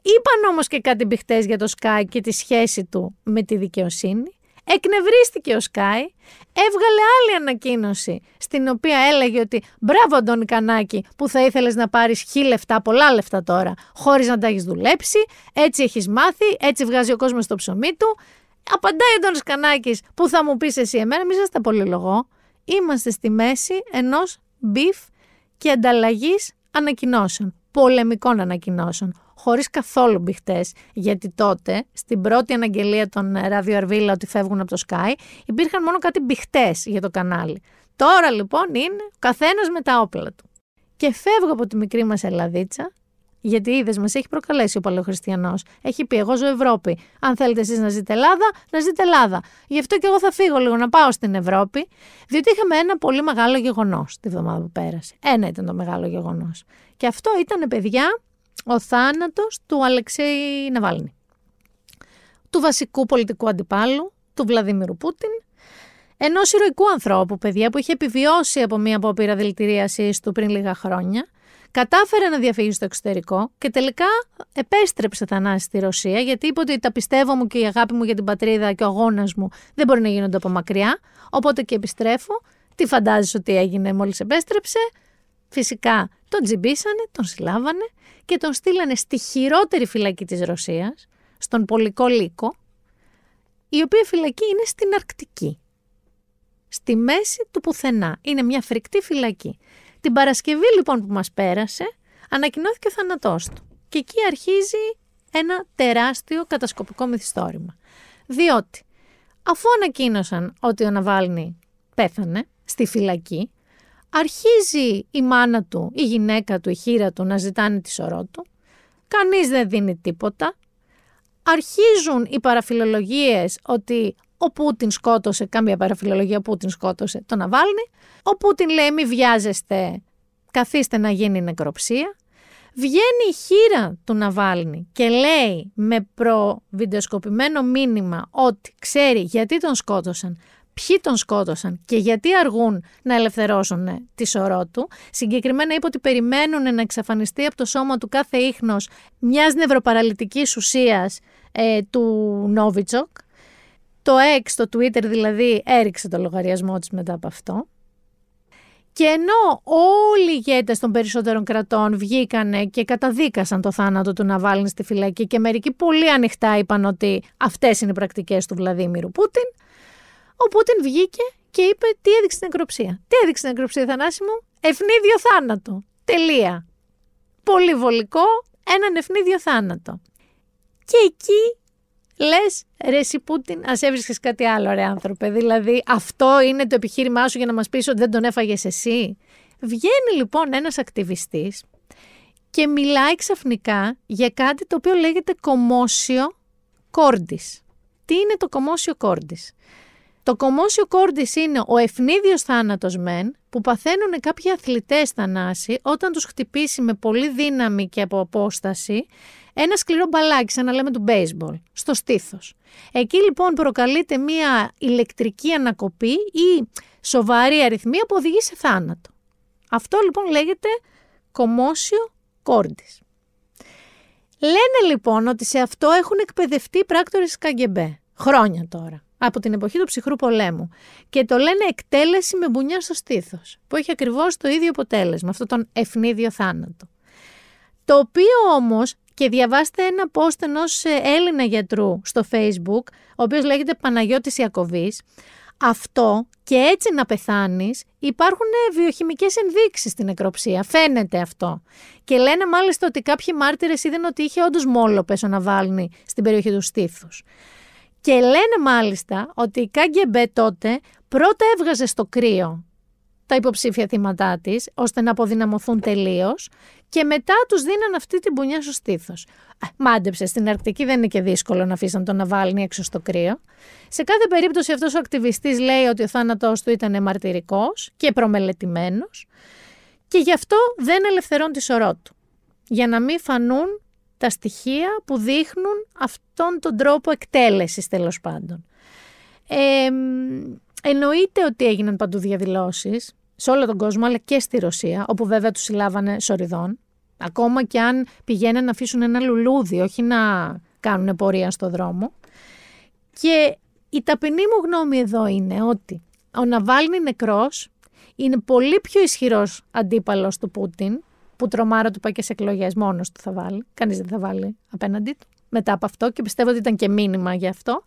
Είπαν όμως και κάτι μπιχτές για το Sky και τη σχέση του με τη δικαιοσύνη. Εκνευρίστηκε ο Σκάι, έβγαλε άλλη ανακοίνωση στην οποία έλεγε ότι μπράβο Αντώνη Κανάκη που θα ήθελες να πάρεις χι λεφτά, πολλά λεφτά τώρα, χωρίς να τα έχεις δουλέψει, έτσι έχεις μάθει, έτσι βγάζει ο κόσμος το ψωμί του. Απαντάει ο Αντώνης Κανάκης που θα μου πεις εσύ εμένα, μη σας τα πολυλογώ. Είμαστε στη μέση ενός beef και ανταλλαγής ανακοινώσεων, πολεμικών ανακοινώσεων χωρίς καθόλου μπηχτές, γιατί τότε, στην πρώτη αναγγελία των Ράδιο Αρβύλα ότι φεύγουν από το ΣΚΑΪ, υπήρχαν μόνο κάτι μπηχτές για το κανάλι. Τώρα λοιπόν είναι ο καθένας με τα όπλα του. Και φεύγω από τη μικρή μας Ελλαδίτσα, γιατί είδες, μας έχει προκαλέσει ο Παλαιοχριστιανός. Έχει πει: Εγώ ζω Ευρώπη. Αν θέλετε εσείς να ζείτε Ελλάδα, να ζείτε Ελλάδα. Γι' αυτό και εγώ θα φύγω λίγο να πάω στην Ευρώπη, διότι είχαμε ένα πολύ μεγάλο γεγονός τη βδομάδα που πέρασε. Ένα ήταν το μεγάλο γεγονός. Και αυτό ήταν, παιδιά, ο θάνατος του Αλεξέη Ναβάλνη. Του βασικού πολιτικού αντιπάλου, του Βλαδίμιρου Πούτιν, ενός ηρωικού ανθρώπου, παιδιά, που είχε επιβιώσει από μία απόπειρα δηλητηρίασή του πριν λίγα χρόνια, κατάφερε να διαφύγει στο εξωτερικό και τελικά επέστρεψε θανάση στη Ρωσία, γιατί είπε ότι τα πιστεύω μου και η αγάπη μου για την πατρίδα και ο αγώνας μου δεν μπορεί να γίνονται από μακριά. Οπότε και επιστρέφω. Τι φαντάζεσαι ότι έγινε μόλις επέστρεψε; Φυσικά τον τζιμπήσανε, τον συλλάβανε και τον στείλανε στη χειρότερη φυλακή της Ρωσίας, στον Πολικό Λύκο, η οποία φυλακή είναι στην Αρκτική. Στη μέση του πουθενά. Είναι μια φρικτή φυλακή. Την Παρασκευή λοιπόν που μας πέρασε, ανακοινώθηκε ο θάνατός του. Και εκεί αρχίζει ένα τεράστιο κατασκοπικό μυθιστόρημα. Διότι αφού ανακοίνωσαν ότι ο Ναβάλνη πέθανε στη φυλακή, αρχίζει η μάνα του, η γυναίκα του, η χείρα του να ζητάνε τη σωρό του. Κανείς δεν δίνει τίποτα. Αρχίζουν οι παραφιλολογίες ότι ο Πούτιν σκότωσε, κάμια παραφιλολογία Πούτιν σκότωσε το Ναβάλνη. Ο Πούτιν λέει μη βιάζεστε, καθίστε να γίνει νεκροψία. Βγαίνει η χείρα του Ναβάλνη και λέει με προβιντεοσκοπημένο μήνυμα ότι ξέρει γιατί τον σκότωσαν, ποιοι τον σκότωσαν και γιατί αργούν να ελευθερώσουν τη σωρό του. Συγκεκριμένα είπε ότι περιμένουν να εξαφανιστεί από το σώμα του κάθε ίχνος μιας νευροπαραλυτικής ουσίας ε, του Νόβιτσοκ. Το X, το Twitter δηλαδή, έριξε το λογαριασμό της μετά από αυτό. Και ενώ όλοι οι ηγέτες των περισσότερων κρατών βγήκανε και καταδίκασαν το θάνατο του Ναβάλνη στη φυλακή και μερικοί πολύ ανοιχτά είπαν ότι αυτές είναι οι πρακτικές του Βλαδίμηρου Πούτιν, ο Πούτιν βγήκε και είπε τι έδειξε την νεκροψία. Τι έδειξε την νεκροψία, Θανάση μου, ευνίδιο θάνατο. Τελεία. Πολύ βολικό, έναν ευνίδιο θάνατο. Και εκεί λες, ρε εσύ Πούτιν, ας έβρισκες κάτι άλλο, ρε άνθρωπε. Δηλαδή, αυτό είναι το επιχείρημά σου για να μας πεις ότι δεν τον έφαγες εσύ. Βγαίνει λοιπόν ένας ακτιβιστής και μιλάει ξαφνικά για κάτι το οποίο λέγεται κομμόσιο κόρντις. Τι είναι το κομμόσιο κόρντις. Το κομμόσιο κόρντις είναι ο ευνίδιος θάνατος μεν που παθαίνουν κάποιοι αθλητές θανάση όταν τους χτυπήσει με πολύ δύναμη και από απόσταση ένα σκληρό μπαλάκι, σαν να λέμε του baseball, στο στήθος. Εκεί λοιπόν προκαλείται μια ηλεκτρική ανακοπή ή σοβαρή αριθμία που οδηγεί σε θάνατο. Αυτό λοιπόν λέγεται κομμόσιο κόρντις. Λένε λοιπόν ότι σε αυτό έχουν εκπαιδευτεί πράκτορες Καγκεμπέ, χρόνια τώρα από την εποχή του ψυχρού πολέμου. Και το λένε εκτέλεση με μπουνιά στο στήθος, που έχει ακριβώς το ίδιο αποτέλεσμα, αυτό τον ευνίδιο θάνατο. Το οποίο όμως, Και διαβάστε ένα post ενός ε, Έλληνα γιατρού στο facebook, ο οποίος λέγεται Παναγιώτης Ιακωβής. Αυτό και έτσι να πεθάνεις υπάρχουν ε, βιοχημικές ενδείξεις στην νεκροψία. Φαίνεται αυτό. Και λένε μάλιστα ότι κάποιοι μάρτυρες είδαν ότι είχε όντως μόλοπες ο Ναβάλνη στην περιοχή του στήθους. Και λένε μάλιστα ότι η ΚΑΓΚΕΜΠΕ τότε πρώτα έβγαζε στο κρύο τα υποψήφια θύματά της, ώστε να αποδυναμωθούν τελείως, και μετά τους δίναν αυτή την πουνιά στο στήθος. Μάντεψε, στην Αρκτική δεν είναι και δύσκολο να αφήσαν τον Ναβάλνη έξω στο κρύο. Σε κάθε περίπτωση, αυτός ο ακτιβιστής λέει ότι ο θάνατός του ήταν μαρτυρικός και προμελετημένος, και γι' αυτό δεν ελευθερώνει τη σωρό του. Για να μην φανούν τα στοιχεία που δείχνουν αυτόν τον τρόπο εκτέλεσης τέλος πάντων. Ε, εννοείται ότι έγιναν παντού διαδηλώσεις σε όλο τον κόσμο αλλά και στη Ρωσία όπου βέβαια τους συλλάβανε σοριδών ακόμα και αν πηγαίνουν να αφήσουν ένα λουλούδι όχι να κάνουν πορεία στο δρόμο και η ταπεινή μου γνώμη εδώ είναι ότι ο Ναβάλνη νεκρός είναι πολύ πιο ισχυρός αντίπαλος του Πούτιν που τρομάρα του πάει και σε εκλογές μόνος του θα βάλει. Κανείς δεν θα βάλει απέναντί του μετά από αυτό και πιστεύω ότι ήταν και μήνυμα γι' αυτό.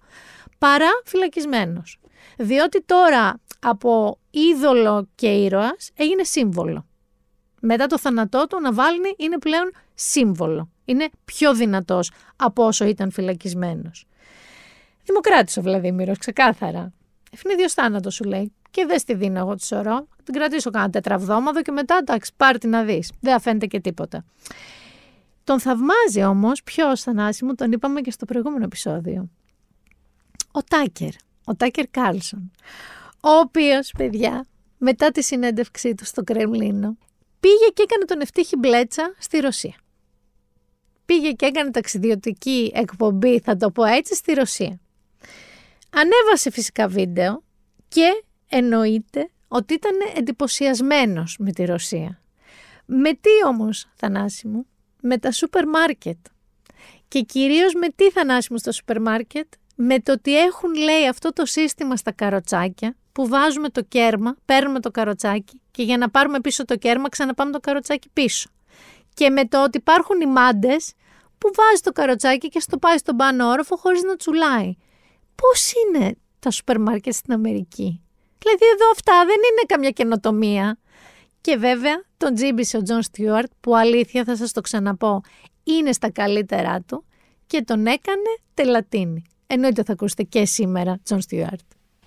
Παρά φυλακισμένο. Διότι τώρα από είδωλο και ήρωας έγινε σύμβολο. Μετά το θάνατό του, ο Ναβάλνη είναι πλέον σύμβολο. Είναι πιο δυνατός από όσο ήταν φυλακισμένος. Δημοκράτη ο Βλαδίμηρος, ξεκάθαρα. Ευνίδιος θάνατος σου λέει. Και δεν στη δίνω εγώ τη σωρό. Την κρατήσω κάνα τετραβδόμαδο και μετά εντάξει, πάρ' να δεις. Δεν αφαίνεται και τίποτα. Τον θαυμάζει όμως ποιος Θανάση τον είπαμε και στο προηγούμενο επεισόδιο. Ο Τάκερ. Ο Τάκερ Κάλσον. Ο οποίος, παιδιά, μετά τη συνέντευξή του στο Κρεμλίνο, πήγε και έκανε τον ευτύχη μπλέτσα στη Ρωσία. Πήγε και έκανε ταξιδιωτική εκπομπή, θα το πω έτσι, στη Ρωσία. Ανέβασε φυσικά βίντεο και εννοείται ότι ήταν εντυπωσιασμένος με τη Ρωσία. Με τι όμως, Θανάση μου, με τα σούπερ μάρκετ. Και κυρίως με τι Θανάση μου στο σούπερ μάρκετ, με το ότι έχουν λέει αυτό το σύστημα στα καροτσάκια που βάζουμε το κέρμα, παίρνουμε το καροτσάκι και για να πάρουμε πίσω το κέρμα ξαναπάμε το καροτσάκι πίσω. Και με το ότι υπάρχουν ιμάντες που βάζεις το καροτσάκι και στο πάει στον πάνω όροφο χωρίς να τσουλάει. Πώς είναι τα σούπερ μάρκετ στην Αμερική; Δηλαδή εδώ αυτά δεν είναι καμιά καινοτομία. Και βέβαια τον τσίμπησε ο Τζον Στιούαρτ που αλήθεια θα σας το ξαναπώ είναι στα καλύτερά του και τον έκανε τελατίνη. Εννοείται θα ακούσετε και σήμερα Τζον Στιούαρτ.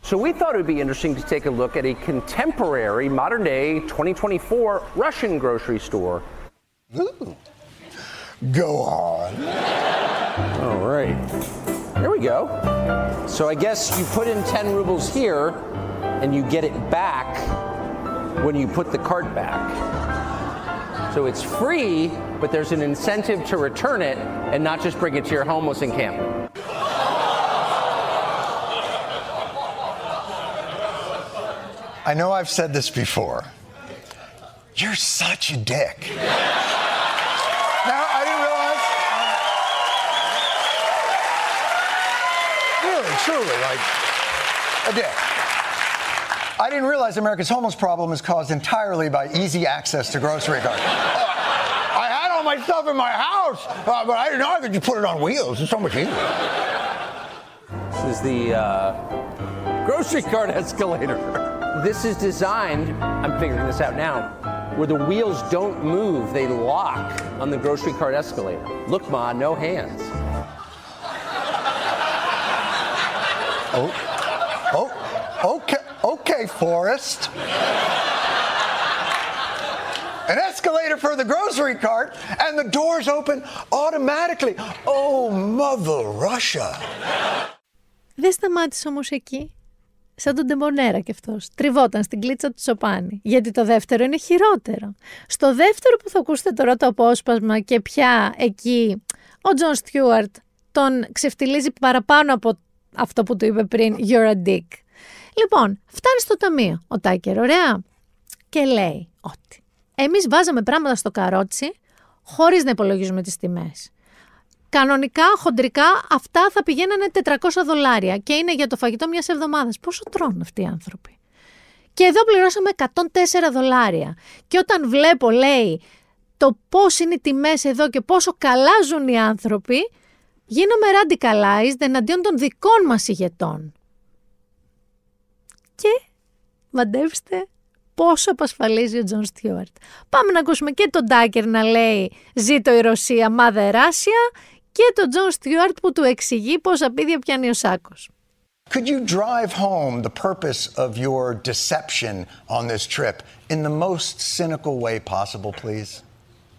So we thought it would be interesting to take a look at a contemporary, modern day, 2024 Russian grocery store. Ooh. Go on. All right. There we go. So I guess you put in 10 rubles here and you get it back when you put the cart back. So it's free, but there's an incentive to return it and not just bring it to your homeless encampment. I know I've said this before. You're such a dick. now, I didn't realize. Um, really, truly, like a dick. I didn't realize America's homeless problem is caused entirely by easy access to grocery carts. I had all my stuff in my house, uh, but I didn't know I could just put it on wheels. It's so much easier. This is the uh, grocery cart escalator. This is designed, I'm figuring this out now, where the wheels don't move, they lock on the grocery cart escalator. Look, Ma, no hands. Oh, oh, okay, okay, Forrest. An escalator for the grocery cart, and the doors open automatically. Oh, Mother Russia. Δεν σταμάτησε όμως εκεί. Σαν τον Ντεμπονέρα κι αυτός. Τριβόταν στην κλίτσα του τσοπάνη. Γιατί το δεύτερο είναι χειρότερο. Στο δεύτερο που θα ακούσετε τώρα το απόσπασμα και πια εκεί ο Τζον Στιούαρτ τον ξεφτιλίζει παραπάνω από αυτό που του είπε πριν You're a dick. Λοιπόν, φτάνει στο ταμείο ο Τάκερ, ωραία. Και λέει ότι εμείς βάζαμε πράγματα στο καρότσι χωρίς να υπολογίζουμε τις τιμές. Κανονικά, χοντρικά, αυτά θα πηγαίνανε 400 δολάρια και είναι για το φαγητό μιας εβδομάδας. Πόσο τρώνε αυτοί οι άνθρωποι; Και εδώ πληρώσαμε 104 δολάρια. Και όταν βλέπω, λέει, το πώς είναι οι τιμές εδώ και πόσο καλά ζουν οι άνθρωποι, γίνομαι radicalized εναντίον των δικών μας ηγετών. Και μαντέψτε πόσο απασφαλίζει ο Τζον Στιούαρτ. Πάμε να ακούσουμε και τον Τάκερ να λέει «Ζήτω η Ρωσία, Mother Russia» και τον Τζον Στιούαρτ που του εξηγεί πόσα απίδια πιάνει ο σάκος. Could you drive home the purpose of your deception on this trip in the most cynical way possible, please?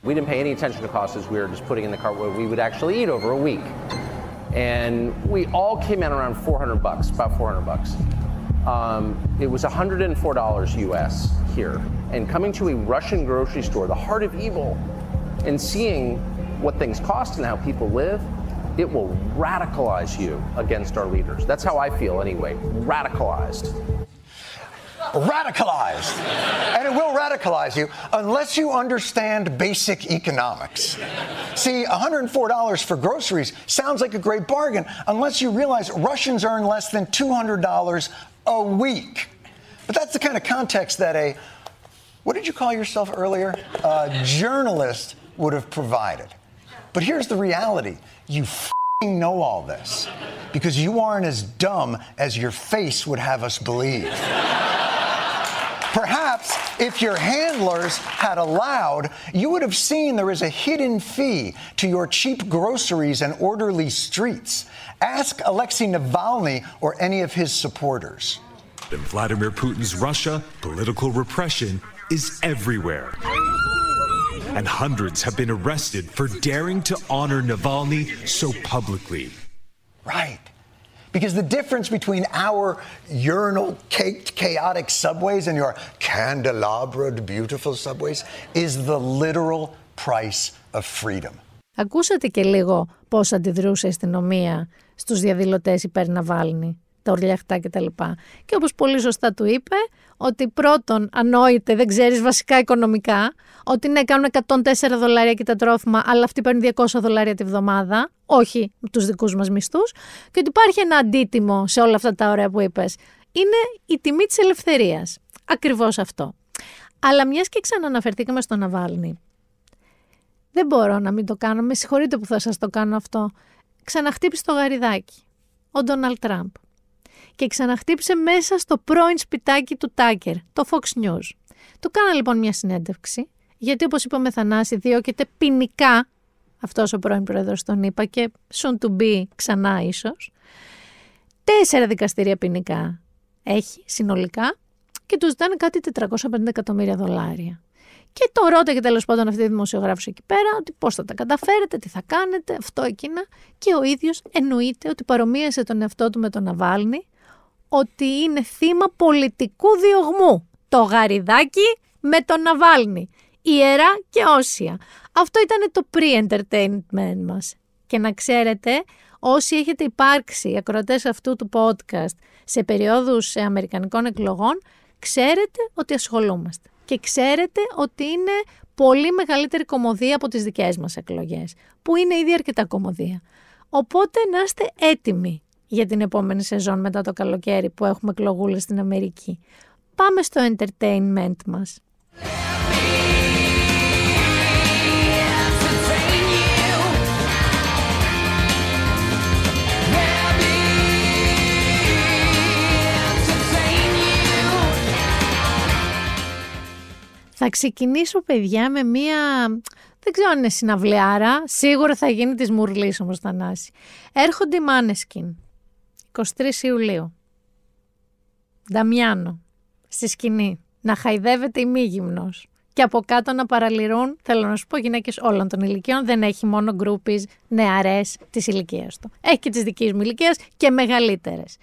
We didn't pay any attention to costs as we were just putting in the cart what we would actually eat over a week. And we all came in around 400 bucks, about 400 bucks. Um, it was $104 US here. And coming to a Russian grocery store, the heart of evil, and seeing what things cost and how people live, it will radicalize you against our leaders. That's how I feel anyway. Radicalized. radicalized. And it will radicalize you unless you understand basic economics. See, $104 for groceries sounds like a great bargain unless you realize Russians earn less than $200 a week. But that's the kind of context that a, what did you call yourself earlier? A journalist would have provided. But here's the reality you know all this because you aren't as dumb as your face would have us believe. Perhaps if your handlers had allowed, you would have seen there is a hidden fee to your cheap groceries and orderly streets. Ask Alexei Navalny or any of his supporters. In Vladimir Putin's Russia, political repression is everywhere. And hundreds have been arrested for daring to honor Navalny so publicly. Right. Because the difference between our urinal caked, chaotic subways and your candelabraed, beautiful subways is the literal price of freedom. Ακούσατε και λίγο πώς αντιδρούσε η αστυνομία στους διαδηλωτές υπέρ Ναβάλνη, Τα ορλιαχτά κτλ. Και, και όπως πολύ σωστά του είπε, ότι πρώτον ανόητε, δεν ξέρεις βασικά οικονομικά, ότι ναι κάνουν 104 δολάρια και τα τρόφιμα, αλλά αυτοί παίρνουν 200 δολάρια τη βδομάδα, όχι τους δικούς μας μισθούς, και ότι υπάρχει ένα αντίτιμο σε όλα αυτά τα ωραία που είπες. Είναι η τιμή της ελευθερίας. Ακριβώς αυτό. Αλλά μιας και ξαναναφερθήκαμε στο Ναβάλνη, δεν μπορώ να μην το κάνω, με συγχωρείτε που θα σας το κάνω αυτό. Ξαναχτύπησε το γαριδάκι, ο Ντόναλτ Τραμπ και ξαναχτύπησε μέσα στο πρώην σπιτάκι του Τάκερ, το Fox News. Του κάνα λοιπόν μια συνέντευξη, γιατί όπως είπαμε Θανάση διώκεται ποινικά αυτός ο πρώην πρόεδρος τον είπα και soon to be ξανά ίσως. Τέσσερα δικαστήρια ποινικά έχει συνολικά και τους ζητάνε κάτι 450 εκατομμύρια δολάρια. Και το ρώταγε τέλος πάντων αυτή η δημοσιογράφος εκεί πέρα, ότι πώς θα τα καταφέρετε, τι θα κάνετε, αυτό εκείνα. Και ο ίδιος εννοείται ότι παρομοίασε τον εαυτό του με τον Ναβάλνη, ότι είναι θύμα πολιτικού διωγμού. Το γαριδάκι με τον Ναβάλνη. Ιερά και όσια. Αυτό ήταν το pre-entertainment μας. Και να ξέρετε, όσοι έχετε υπάρξει ακροατές αυτού του podcast σε περιόδους αμερικανικών εκλογών, ξέρετε ότι ασχολούμαστε. Και ξέρετε ότι είναι πολύ μεγαλύτερη κομμωδία από τις δικές μας εκλογές, που είναι ήδη αρκετά κομμωδία. Οπότε να είστε έτοιμοι για την επόμενη σεζόν μετά το καλοκαίρι που έχουμε εκλογούλες στην Αμερική. Πάμε στο entertainment μας. Θα ξεκινήσω, παιδιά, με μία. Δεν ξέρω αν είναι συναυλιάρα. Σίγουρα θα γίνει της μουρλής όμως, Θανάση. Έρχονται οι Måneskin. 23 Ιουλίου. Νταμιάνο. Στη σκηνή. Να χαϊδεύεται ημίγυμνος. Και από κάτω να παραλυρούν, θέλω να σου πω, γυναίκες όλων των ηλικιών. Δεν έχει μόνο γκρούπι νεαρές της ηλικίας του. Έχει και τη δική μου ηλικία και μεγαλύτερες.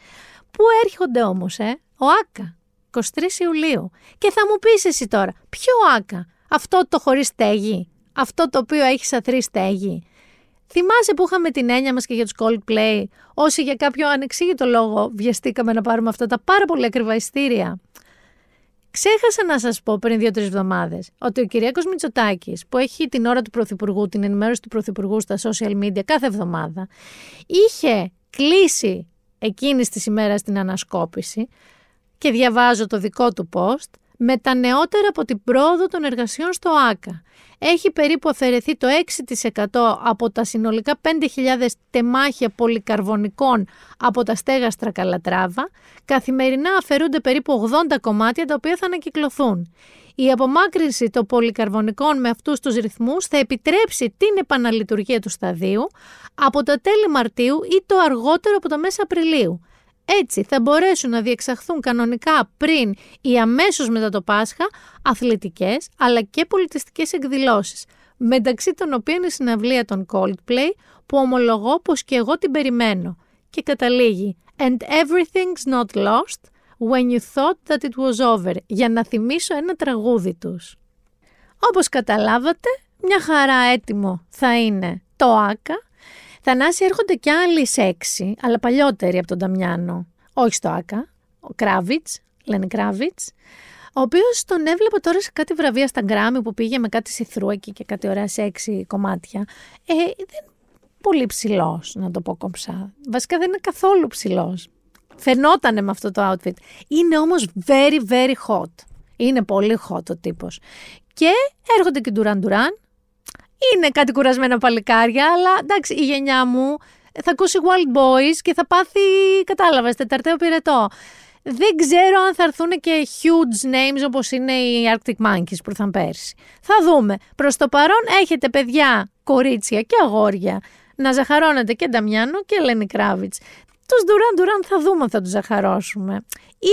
Πού έρχονται όμως, ε, ΟΑΚΑ. 23 Ιουλίου. Και θα μου πεις εσύ τώρα, ποιο άκα, αυτό το χωρίς στέγη, αυτό το οποίο έχεις σαθρή στέγη; Θυμάσαι που είχαμε την έννοια μας και για τους Coldplay, όσοι για κάποιο ανεξήγητο λόγο βιαστήκαμε να πάρουμε αυτά τα πάρα πολύ ακριβά ειστήρια. Ξέχασα να σας πω πριν δύο-τρεις εβδομάδες ότι ο Κυριάκος Μητσοτάκης, που έχει την ώρα του Πρωθυπουργού, την ενημέρωση του Πρωθυπουργού στα social media κάθε εβδομάδα, είχε κλείσει εκείνη της ημέρας την ανασκόπηση και διαβάζω το δικό του post, με τα νεότερα από την πρόοδο των εργασιών στο ΆΚΑ. Έχει περίπου αφαιρεθεί το 6% από τα συνολικά 5.000 τεμάχια πολυκαρβονικών από τα στέγαστρα Καλατράβα. Καθημερινά αφαιρούνται περίπου 80 κομμάτια τα οποία θα ανακυκλωθούν. Η απομάκρυνση των πολυκαρβονικών με αυτούς τους ρυθμούς θα επιτρέψει την επαναλειτουργία του σταδίου από τα τέλη Μαρτίου ή το αργότερο από τα μέσα Απριλίου. Έτσι θα μπορέσουν να διεξαχθούν κανονικά πριν ή αμέσως μετά το Πάσχα αθλητικές αλλά και πολιτιστικές εκδηλώσεις, μεταξύ των οποίων η συναυλία των Coldplay που ομολογώ πως και εγώ την περιμένω και καταλήγει «And everything's not lost when you thought that it was over» για να θυμίσω ένα τραγούδι τους. Όπως καταλάβατε, μια χαρά έτοιμο θα είναι το ΆΚΑ Θανάση έρχονται και άλλοι σεξι, αλλά παλιότεροι από τον Ταμιάνο. Όχι στο Άκα, ο Κράβιτς, λένε Κράβιτς, ο οποίος τον έβλεπα τώρα σε κάτι βραβεία στα Γκράμι που πήγε με κάτι σιθρούακι και κάτι ωραία σεξι κομμάτια. Ε, δεν πολύ ψηλός, να το πω κομψά. Βασικά δεν είναι καθόλου ψηλός. Φαινότανε με αυτό το outfit. Είναι όμως very very hot. Είναι πολύ hot ο τύπος. Και έρχονται και Ντουράν Ντουράν, είναι κάτι κουρασμένα παλικάρια, αλλά εντάξει, η γενιά μου θα ακούσει Wild Boys και θα πάθει, κατάλαβες, τεταρτέο πυρετό. Δεν ξέρω αν θα έρθουν και huge names όπως είναι οι Arctic Monkeys που ήρθαν πέρσι. Θα δούμε. Προς το παρόν έχετε παιδιά, κορίτσια και αγόρια να ζαχαρώνετε και Νταμιάνο και Ελένη Κράβιτς. Τους Duran Duran θα δούμε αν θα τους ζαχαρώσουμε.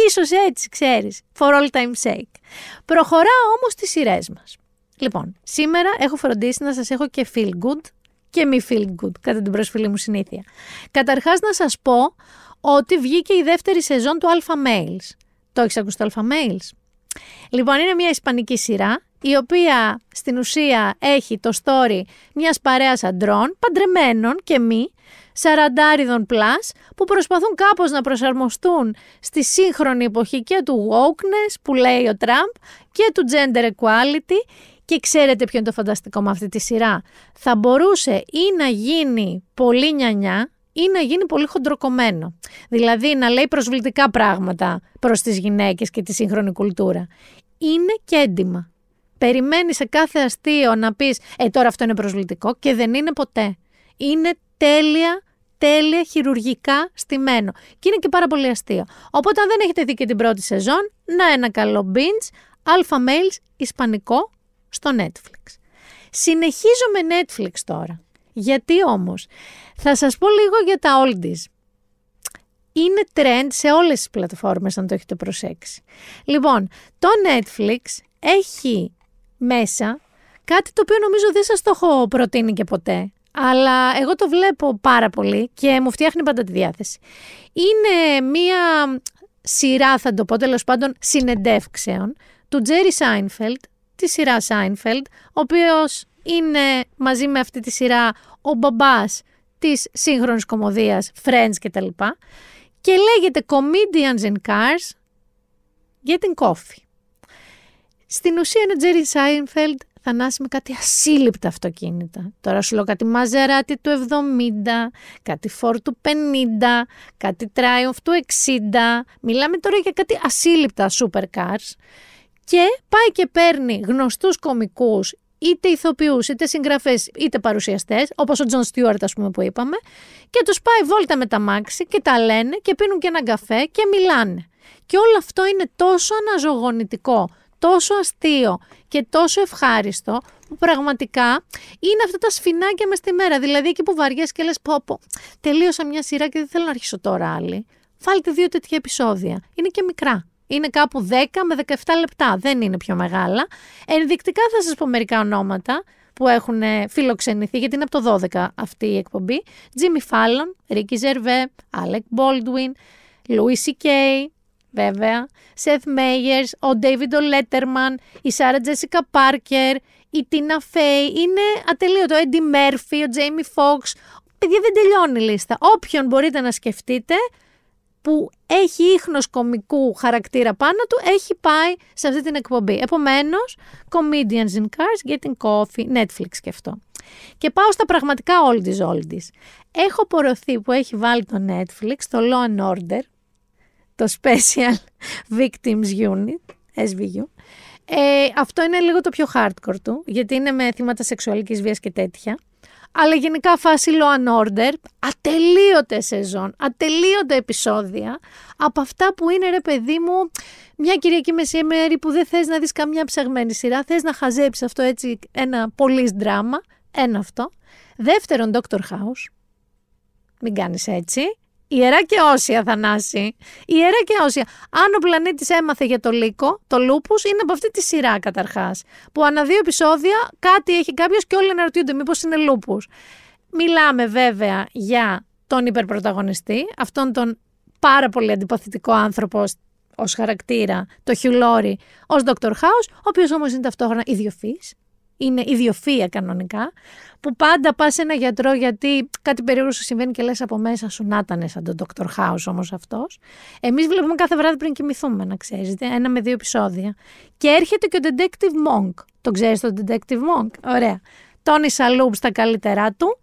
Ίσως έτσι, ξέρεις, for all time sake. Προχωράω όμως τις σειρές μας. Λοιπόν, σήμερα έχω φροντίσει να σας έχω και feel good και μη feel good, κατά την προσφυλή μου συνήθεια. Καταρχάς να σας πω ότι βγήκε η δεύτερη σεζόν του Alpha Males. Το έχεις ακούσει το Alpha Males? Λοιπόν, είναι μια ισπανική σειρά, η οποία στην ουσία έχει το story μιας παρέας αντρών, παντρεμένων και μη, σαραντάριδων plus, που προσπαθούν κάπως να προσαρμοστούν στη σύγχρονη εποχή και του wokeness που λέει ο Τραμπ και του gender equality και ξέρετε ποιο είναι το φανταστικό με αυτή τη σειρά. Θα μπορούσε ή να γίνει πολύ νιανιά ή να γίνει πολύ χοντροκομμένο. Δηλαδή να λέει προσβλητικά πράγματα προς τις γυναίκες και τη σύγχρονη κουλτούρα. Είναι και έντιμα. Περιμένεις σε κάθε αστείο να πεις «Ε, τώρα αυτό είναι προσβλητικό» και δεν είναι ποτέ. Είναι τέλεια τέλεια χειρουργικά στημένο. Και είναι και πάρα πολύ αστείο. Οπότε, αν δεν έχετε δει και την πρώτη σεζόν, να ένα καλό binge, Alpha Males, Ισπανικό, στο Netflix. Συνεχίζω με Netflix τώρα. Γιατί όμως, θα σας πω λίγο για τα oldies. Είναι trend σε όλες τις πλατφόρμες, αν το έχετε προσέξει. Λοιπόν, το Netflix έχει μέσα κάτι το οποίο νομίζω δεν σας το έχω προτείνει και ποτέ. Αλλά εγώ το βλέπω πάρα πολύ και μου φτιάχνει πάντα τη διάθεση. Είναι μία σειρά, θα το πω τέλος πάντων, συνεντεύξεων του Τζέρι Σάινφελτ, τη σειρά Seinfeld, ο οποίος είναι μαζί με αυτή τη σειρά ο μπαμπάς της σύγχρονης κομμωδίας Friends κτλ. Και, και λέγεται Comedians in Cars Getting Coffee. Στην ουσία είναι Jerry Seinfeld θανάσει με κάτι ασύλληπτα αυτοκίνητα. Τώρα σου λέω κάτι Μαζεράτη του 70, κάτι Ford του 50, κάτι Triumph του 60. Μιλάμε τώρα για κάτι ασύλληπτα supercars και πάει και παίρνει γνωστούς κομικούς είτε ηθοποιούς, είτε συγγραφείς, είτε παρουσιαστές, όπως ο Τζον Στιούαρτ ας πούμε που είπαμε, και τους πάει βόλτα με τ' αμάξι και τα λένε και πίνουν και έναν καφέ και μιλάνε. Και όλο αυτό είναι τόσο αναζωογονητικό, τόσο αστείο και τόσο ευχάριστο που πραγματικά είναι αυτά τα σφηνάκια μες στη μέρα. Δηλαδή εκεί που βαριέσαι και λες πω πω, τελείωσα μια σειρά και δεν θέλω να αρχίσω τώρα άλλη. Βάλτε δύο τέτοια επεισόδια. Είναι και μικρά είναι κάπου 10 με 17 λεπτά, δεν είναι πιο μεγάλα. Ενδεικτικά θα σας πω μερικά ονόματα που έχουν φιλοξενηθεί, γιατί είναι από το 12 αυτή η εκπομπή. Jimmy Fallon, Ricky Gervais, Alec Baldwin, Louis C.K., βέβαια, Seth Meyers, ο David Letterman, η Sarah Jessica Parker, η Tina Fey, είναι ατελείωτο, ο Eddie Murphy, ο Jamie Foxx, παιδιά δεν τελειώνει η λίστα. Όποιον μπορείτε να σκεφτείτε, που έχει ίχνος κομικού χαρακτήρα πάνω του, έχει πάει σε αυτή την εκπομπή. Επομένως, Comedians in Cars, Getting Coffee, Netflix και αυτό. Και πάω στα πραγματικά oldies oldies. Έχω πορωθεί που έχει βάλει το Netflix, το Law and Order, το Special Victims Unit, SVU. Ε, αυτό είναι λίγο το πιο hardcore του, γιατί είναι με θύματα σεξουαλικής βίας και τέτοια. Αλλά γενικά φάση law and order, ατελείωτε σεζόν, ατελείωτα επεισόδια, από αυτά που είναι ρε παιδί μου, μια Κυριακή μεσημέρι που δεν θες να δεις καμιά ψαγμένη σειρά, θες να χαζέψεις αυτό έτσι ένα πολύς δράμα, ένα αυτό. Δεύτερον, Dr. House, μην κάνεις έτσι. Ιερά και όσια, Θανάση. Ιερά και όσια. Αν ο πλανήτης έμαθε για το λύκο, το λούπους είναι από αυτή τη σειρά καταρχάς. Που ανά δύο επεισόδια κάτι έχει κάποιος και όλοι αναρωτιούνται μήπως είναι λούπους. Μιλάμε βέβαια για τον υπερπρωταγωνιστή, αυτόν τον πάρα πολύ αντιπαθητικό άνθρωπο ως χαρακτήρα, το Χιουλόρι, ως Dr. House, ο οποίος όμως είναι ταυτόχρονα ιδιοφυής, είναι ιδιοφία κανονικά, που πάντα πας σε ένα γιατρό γιατί κάτι περίεργο σου συμβαίνει και λες από μέσα σου να ήταν σαν τον Dr. House όμως αυτός. Εμείς βλέπουμε κάθε βράδυ πριν κοιμηθούμε, να ξέρετε, ένα με δύο επεισόδια. Και έρχεται και ο Detective Monk. Το ξέρεις τον Detective Monk; Ωραία. Τόνι Σαλούμπ στα καλύτερά του.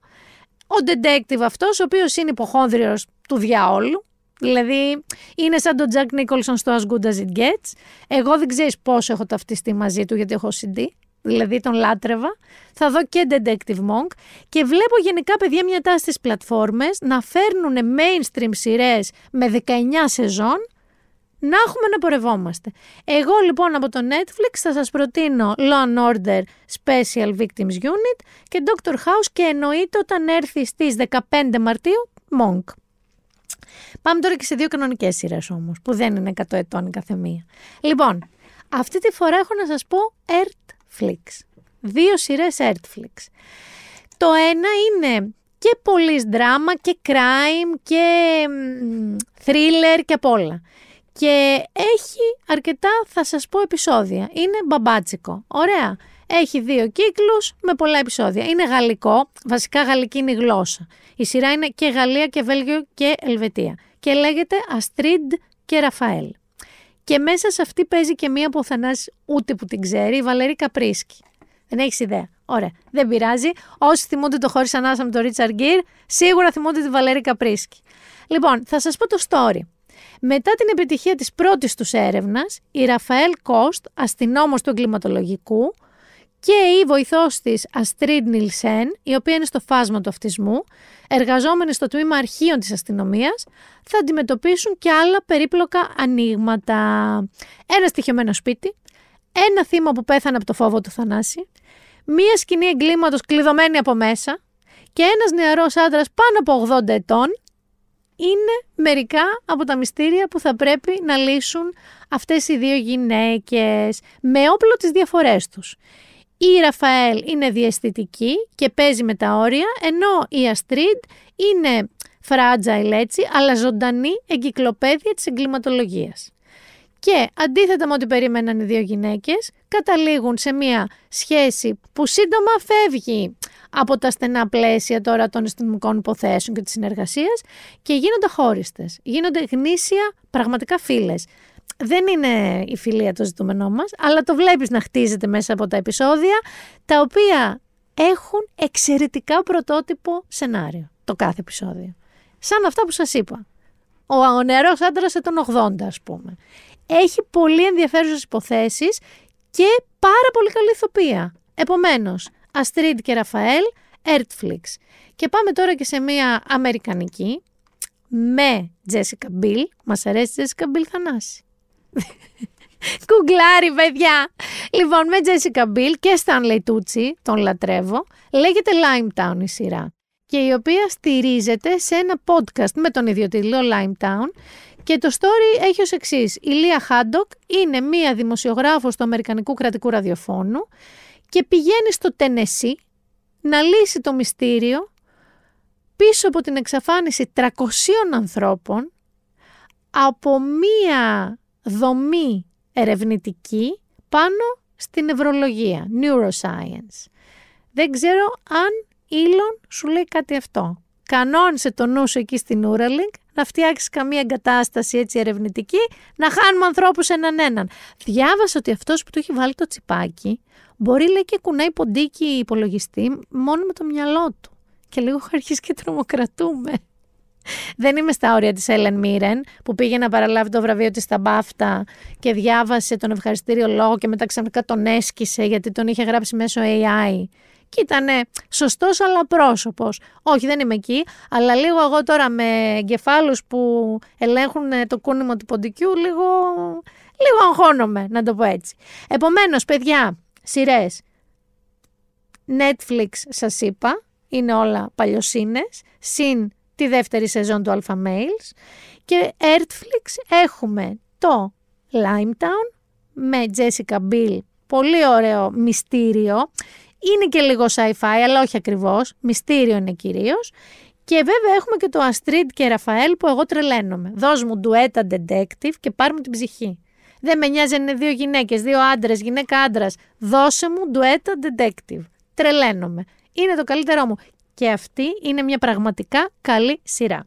Ο detective αυτός, ο οποίος είναι υποχόνδριος του διαόλου, Δηλαδή, είναι σαν τον Jack Nicholson στο As Good As It Gets. Εγώ δεν ξέρεις πόσο έχω ταυτιστεί μαζί του, γιατί έχω CD δηλαδή τον λάτρευα. Θα δω και Detective Monk και βλέπω γενικά παιδιά μια τάση στις πλατφόρμες να φέρνουν mainstream σειρές με 19 σεζόν να έχουμε να πορευόμαστε. Εγώ λοιπόν από το Netflix θα σας προτείνω Law and Order Special Victims Unit και Doctor House και εννοείται όταν έρθει στις 15 Μαρτίου Monk. Πάμε τώρα και σε δύο κανονικές σειρές όμως, που δεν είναι 100 ετών η καθεμία. Λοιπόν, αυτή τη φορά έχω να σας πω Earth Netflix. Δύο σειρές Netflix. Το ένα είναι και πολύ δράμα και crime και thriller και απ' όλα. Και έχει αρκετά, θα σας πω, επεισόδια. Είναι μπαμπάτσικο. Ωραία. Έχει δύο κύκλους με πολλά επεισόδια. Είναι γαλλικό, βασικά γαλλική είναι η γλώσσα. Η σειρά είναι και Γαλλία και Βέλγιο και Ελβετία. Και λέγεται Αστρίντ και Ραφαέλ. Και μέσα σε αυτή παίζει και μία που θα ούτε που την ξέρει, η Βαλερή Καπρίσκη. Δεν έχεις ιδέα. Ωραία. Δεν πειράζει. Όσοι θυμούνται το χωρί ανάσα με τον Ρίτσαρ Γκίρ, σίγουρα θυμούνται τη Βαλερή Καπρίσκη. Λοιπόν, θα σας πω το story. Μετά την επιτυχία της πρώτης τους έρευνας, η Ραφαέλ Κόστ, αστυνόμος του εγκληματολογικού, και η βοηθός της Αστρίντ Νιλσέν, η οποία είναι στο φάσμα του αυτισμού, εργαζόμενοι στο τμήμα αρχείων της αστυνομίας, θα αντιμετωπίσουν και άλλα περίπλοκα ανοίγματα. Ένα στοιχειωμένο σπίτι, ένα θύμα που πέθανε από το φόβο του θανάση, μία σκηνή εγκλήματος κλειδωμένη από μέσα και ένας νεαρός άντρας πάνω από 80 ετών είναι μερικά από τα μυστήρια που θα πρέπει να λύσουν αυτές οι δύο γυναίκες με όπλο τις διαφορές τους. Η Ραφαέλ είναι διαισθητική και παίζει με τα όρια, ενώ η Αστρίντ είναι fragile έτσι, αλλά ζωντανή εγκυκλοπαίδεια της εγκληματολογίας. Και αντίθετα με ό,τι περίμεναν οι δύο γυναίκες, καταλήγουν σε μια σχέση που σύντομα φεύγει από τα στενά πλαίσια τώρα των αστυνομικών υποθέσεων και της συνεργασίας και γίνονται χώριστες. Γίνονται γνήσια πραγματικά φίλες δεν είναι η φιλία το ζητούμενό μας, αλλά το βλέπεις να χτίζεται μέσα από τα επεισόδια, τα οποία έχουν εξαιρετικά πρωτότυπο σενάριο, το κάθε επεισόδιο. Σαν αυτά που σας είπα. Ο, ο νεαρός άντρας σε τον 80 ας πούμε. Έχει πολύ ενδιαφέρουσες υποθέσεις και πάρα πολύ καλή ηθοποιία. Επομένως, Αστρίντ και Ραφαέλ, Ertflix. Και πάμε τώρα και σε μια αμερικανική με Τζέσικα Μπιλ. Μας αρέσει Τζέσικα Μπιλ Θανάση; Κουκλάρι, παιδιά. Λοιπόν, με Τζέσικα Μπιλ και Stanley Tucci, τον λατρεύω, λέγεται Limetown η σειρά. Και η οποία στηρίζεται σε ένα podcast με τον ίδιο τίτλο Limetown. Και το story έχει ως εξής. Η Λία Χάντοκ είναι μία δημοσιογράφος του Αμερικανικού Κρατικού Ραδιοφώνου και πηγαίνει στο Τενεσί να λύσει το μυστήριο πίσω από την εξαφάνιση 300 ανθρώπων από μία δομή ερευνητική πάνω στην νευρολογία, neuroscience. Δεν ξέρω αν Έλον σου λέει κάτι αυτό. Κανόνισε το νου σου εκεί στην Neuralink να φτιάξεις καμία εγκατάσταση έτσι ερευνητική, να χάνουμε ανθρώπους έναν έναν. Διάβασα ότι αυτός που του έχει βάλει το τσιπάκι μπορεί λέει και κουνάει ποντίκι υπολογιστή μόνο με το μυαλό του. Και λίγο έχω αρχίσει και τρομοκρατούμε. Δεν είμαι στα όρια της Έλεν Μίρεν που πήγε να παραλάβει το βραβείο της στα Μπάφτα και διάβασε τον ευχαριστήριο λόγο και μετά ξανά τον έσκησε γιατί τον είχε γράψει μέσω AI και ήταν σωστός αλλά πρόσωπος. Όχι, δεν είμαι εκεί, αλλά λίγο εγώ τώρα με εγκεφάλους που ελέγχουν το κούνημα του ποντικού, λίγο, λίγο αγχώνομαι, να το πω έτσι. Επομένως, παιδιά, σειρές. Netflix σας είπα, είναι όλα παλιοσύνες, συν τη δεύτερη σεζόν του Alpha Males και Earthflix έχουμε το Limetown με Jessica Biel, πολύ ωραίο μυστήριο. Είναι και λίγο sci-fi, αλλά όχι ακριβώς. Μυστήριο είναι κυρίως. Και βέβαια έχουμε και το Astrid και Ραφαέλ που εγώ τρελαίνομαι. Δώσ' μου ντουέτα detective και πάρ' μου την ψυχή. Δεν με νοιάζει αν είναι δύο γυναίκες, δύο άντρες, γυναίκα άντρας. Δώσε μου ντουέτα detective. Τρελαίνομαι. Είναι το καλύτερό μου. Και αυτή είναι μια πραγματικά καλή σειρά.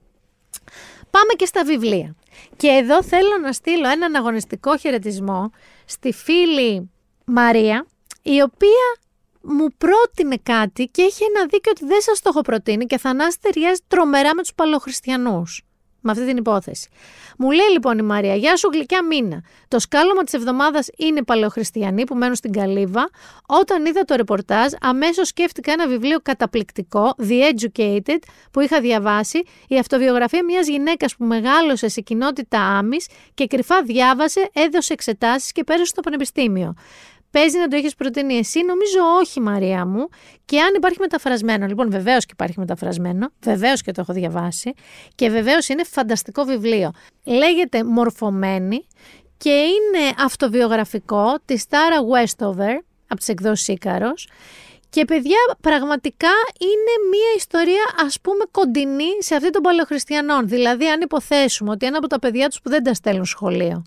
Πάμε και στα βιβλία. Και εδώ θέλω να στείλω έναν αγωνιστικό χαιρετισμό στη φίλη Μαρία, η οποία μου πρότεινε κάτι και έχει ένα δίκιο ότι δεν σας το έχω προτείνει και θα ταιριάζει τρομερά με τους παλαιοχριστιανούς με αυτή την υπόθεση. Μου λέει λοιπόν η Μαρία, Γεια σου γλυκιά μήνα. Το σκάλωμα της εβδομάδας είναι παλαιοχριστιανοί που μένουν στην Καλύβα. Όταν είδα το ρεπορτάζ, αμέσως σκέφτηκα ένα βιβλίο καταπληκτικό, The Educated, που είχα διαβάσει, η αυτοβιογραφία μιας γυναίκας που μεγάλωσε σε κοινότητα άμυ και κρυφά διάβασε, έδωσε εξετάσεις και πέρασε στο πανεπιστήμιο. Παίζει να το έχεις προτείνει εσύ, νομίζω όχι, Μαρία μου. Και αν υπάρχει μεταφρασμένο. Λοιπόν, βεβαίως και υπάρχει μεταφρασμένο. Βεβαίως και το έχω διαβάσει. Και βεβαίως είναι φανταστικό βιβλίο. Λέγεται Μορφωμένη και είναι αυτοβιογραφικό της Στάρα Westover από τις εκδόσεις Ήκαρο. Και παιδιά, πραγματικά είναι μια ιστορία ας πούμε κοντινή σε αυτή των παλαιοχριστιανών. Δηλαδή, αν υποθέσουμε ότι ένα από τα παιδιά τους που δεν τα στέλνουν σχολείο,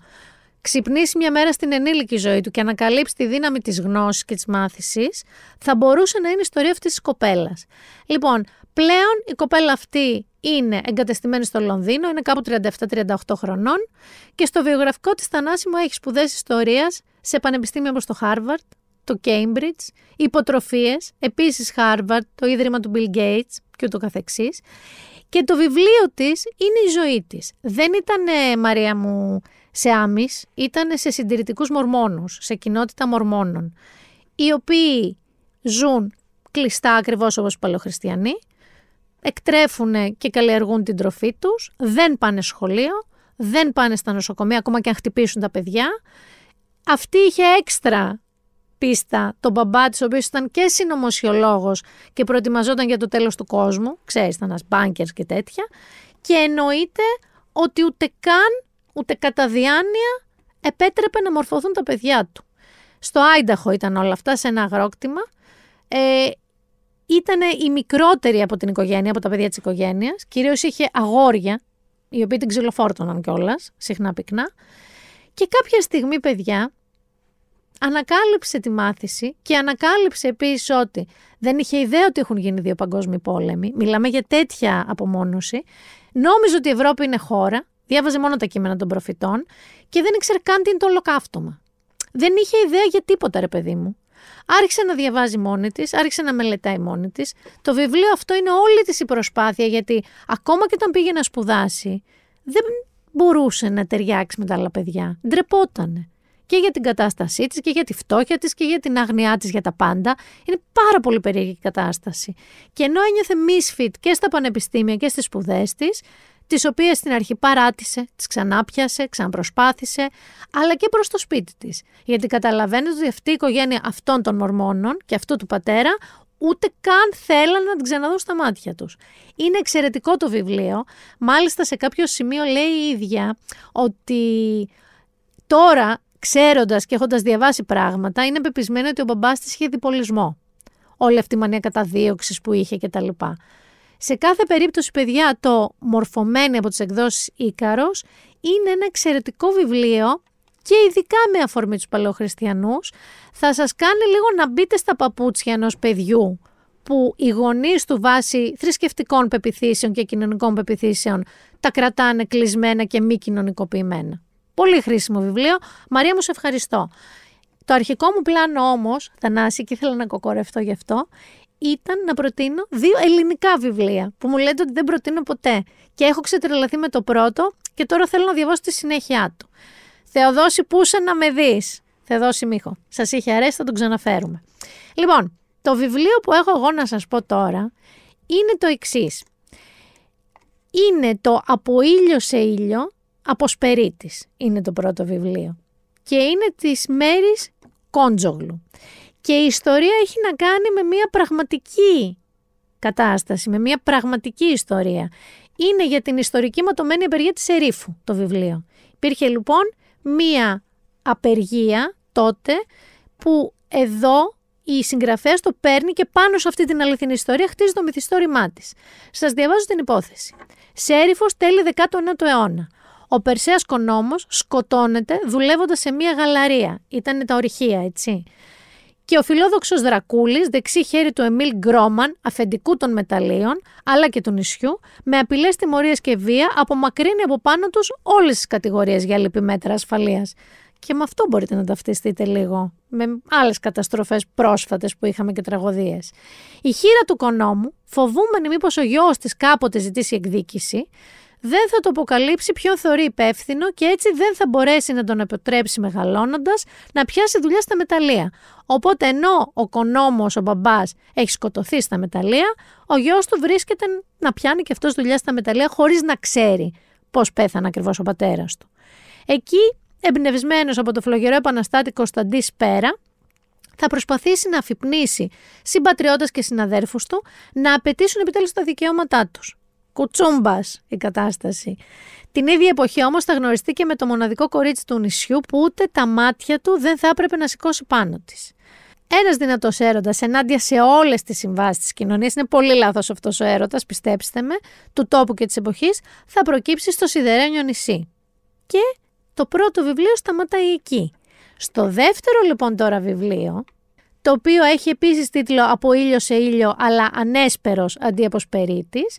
ξυπνήσει μια μέρα στην ενήλικη ζωή του και ανακαλύψει τη δύναμη της γνώσης και της μάθησης, θα μπορούσε να είναι η ιστορία αυτής της κοπέλας. Λοιπόν, πλέον η κοπέλα αυτή είναι εγκατεστημένη στο Λονδίνο, είναι κάπου 37-38 χρονών και στο βιογραφικό της θανάσιμο έχει σπουδές ιστορίας σε πανεπιστήμια όπως το Harvard, το Cambridge, υποτροφίες, επίσης Harvard, το Ίδρυμα του Bill Gates και ούτω καθεξής. Και το βιβλίο της είναι η ζωή της. Δεν ήταν, Μαρία μου, σε άμυς ήταν σε συντηρητικούς μορμόνους, σε κοινότητα μορμόνων, οι οποίοι ζουν κλειστά ακριβώς όπως οι παλαιοχριστιανοί, εκτρέφουν και καλλιεργούν την τροφή τους, δεν πάνε σχολείο, δεν πάνε στα νοσοκομεία ακόμα και αν χτυπήσουν τα παιδιά. Αυτή είχε έξτρα πίστα τον μπαμπά της, ο οποίος ήταν και συνωμοσιολόγος και προετοιμαζόταν για το τέλος του κόσμου, ξέρεις, ήταν ένας μπάνκερς και τέτοια, και εννοείται ότι ούτε καν ούτε κατά διάνοια επέτρεπε να μορφωθούν τα παιδιά του. Στο Άινταχο ήταν όλα αυτά, σε ένα αγρόκτημα. Ε, ήταν η μικρότερη από την οικογένεια, από τα παιδιά της οικογένειας. Κυρίως είχε αγόρια, οι οποίοι την ξυλοφόρτωναν κιόλας, συχνά πυκνά. Και κάποια στιγμή, παιδιά, ανακάλυψε τη μάθηση και ανακάλυψε επίσης ότι δεν είχε ιδέα ότι έχουν γίνει δύο παγκόσμιοι πόλεμοι. Μιλάμε για τέτοια απομόνωση. Νόμιζε ότι η Ευρώπη είναι χώρα Διάβαζε μόνο τα κείμενα των προφητών και δεν ήξερε καν τι είναι το ολοκαύτωμα. Δεν είχε ιδέα για τίποτα, ρε παιδί μου. Άρχισε να διαβάζει μόνη της, άρχισε να μελετάει μόνη της. Το βιβλίο αυτό είναι όλη της η προσπάθεια, γιατί ακόμα και όταν πήγε να σπουδάσει, δεν μπορούσε να ταιριάξει με τα άλλα παιδιά. Ντρεπότανε. Και για την κατάστασή της και για τη φτώχεια της και για την άγνοιά της για τα πάντα. Είναι πάρα πολύ περίεργη κατάσταση. Και ενώ ένιωθε misfit και στα πανεπιστήμια και στις σπουδές της, τις οποίες στην αρχή παράτησε, τις ξανάπιασε, ξαναπροσπάθησε, αλλά και προς το σπίτι της. Γιατί καταλαβαίνετε ότι αυτή η οικογένεια αυτών των μορμόνων και αυτού του πατέρα ούτε καν θέλαν να την ξαναδούν στα μάτια τους. Είναι εξαιρετικό το βιβλίο, μάλιστα σε κάποιο σημείο λέει η ίδια ότι τώρα ξέροντας και έχοντας διαβάσει πράγματα είναι πεπισμένη ότι ο μπαμπάς της είχε διπολισμό. Όλη αυτή η μανία καταδίωξης που είχε κτλ. Σε κάθε περίπτωση, παιδιά, το «Μορφωμένη» από τις εκδόσεις Ίκαρος είναι ένα εξαιρετικό βιβλίο και ειδικά με αφορμή τους παλαιοχριστιανούς θα σας κάνει λίγο να μπείτε στα παπούτσια ενός παιδιού που οι γονείς του βάσει θρησκευτικών πεπιθήσεων και κοινωνικών πεπιθήσεων τα κρατάνε κλεισμένα και μη κοινωνικοποιημένα. Πολύ χρήσιμο βιβλίο. Μαρία μου, σε ευχαριστώ. Το αρχικό μου πλάνο όμως, Θανάση, και ήθελα να κοκορευτώ γι' αυτό, ήταν να προτείνω δύο ελληνικά βιβλία που μου λέτε ότι δεν προτείνω ποτέ. Και έχω ξετρελαθεί με το πρώτο και τώρα θέλω να διαβάσω τη συνέχεια του. Θεοδόση Πούσα να με δεις; Θεοδόση Μίχο. Σας είχε αρέσει, θα τον ξαναφέρουμε. Λοιπόν, το βιβλίο που έχω εγώ να σας πω τώρα είναι το εξής. Είναι το «Από ήλιο σε ήλιο» από Σπερίτης. Είναι το πρώτο βιβλίο. Και είναι της Μέρης Κόντζογλου. Και η ιστορία έχει να κάνει με μια πραγματική κατάσταση, με μια πραγματική ιστορία. Είναι για την ιστορική ματωμένη απεργία της Ερήφου το βιβλίο. Υπήρχε λοιπόν μια απεργία τότε που εδώ η συγγραφέα το παίρνει και πάνω σε αυτή την αληθινή ιστορία χτίζει το μυθιστόρημά της. Σας διαβάζω την υπόθεση. Σε έρηφο τέλη 19ου αιώνα. Ο Περσέας Κονόμος σκοτώνεται δουλεύοντας σε μια γαλαρία. Ήταν τα ορυχεία, έτσι. Και ο φιλόδοξος Δρακούλης, δεξί χέρι του Εμίλ Γκρόμαν, αφεντικού των μεταλλίων, αλλά και του νησιού, με απειλές τιμωρίες και βία, απομακρύνει από πάνω τους όλες τις κατηγορίες για λυπή μέτρα ασφαλείας. Και με αυτό μπορείτε να ταυτιστείτε λίγο, με άλλες καταστροφές πρόσφατες που είχαμε και τραγωδίες. Η χείρα του κονόμου, φοβούμενη μήπως ο γιος της κάποτε ζητήσει εκδίκηση, δεν θα το αποκαλύψει ποιον θεωρεί υπεύθυνο και έτσι δεν θα μπορέσει να τον επιτρέψει μεγαλώνοντας να πιάσει δουλειά στα μεταλλεία. Οπότε ενώ ο κονόμος, ο μπαμπάς, έχει σκοτωθεί στα μεταλλεία, ο γιος του βρίσκεται να πιάνει και αυτός δουλειά στα μεταλλεία χωρίς να ξέρει πώς πέθανε ακριβώς ο πατέρας του. Εκεί, εμπνευσμένος από το φλογερό επαναστάτη Κωνσταντής Σπέρα, θα προσπαθήσει να αφυπνήσει συμπατριώτες και συναδέρφους του να απαιτήσουν επιτέλους τα δικαιώματά τους κουτσούμπας η κατάσταση. Την ίδια εποχή όμως θα γνωριστεί και με το μοναδικό κορίτσι του νησιού που ούτε τα μάτια του δεν θα έπρεπε να σηκώσει πάνω της. Ένας δυνατός έρωτας ενάντια σε όλες τις συμβάσεις της κοινωνίας, είναι πολύ λάθος αυτός ο έρωτας, πιστέψτε με, του τόπου και της εποχής, θα προκύψει στο σιδερένιο νησί. Και το πρώτο βιβλίο σταματάει εκεί. Στο δεύτερο λοιπόν τώρα βιβλίο, το οποίο έχει επίσης τίτλο «Από ήλιο σε ήλιο» αλλά ανέσπερος αντί από σπερίτης,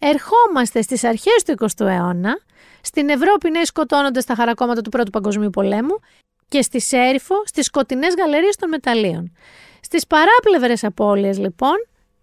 ερχόμαστε στις αρχές του 20ου αιώνα, στην Ευρώπη νέοι σκοτώνονται στα χαρακόμματα του Πρώτου Παγκοσμίου Πολέμου και στη Σέριφο στις σκοτεινές γαλερίες των μεταλλίων. Στις παράπλευρες απώλειες λοιπόν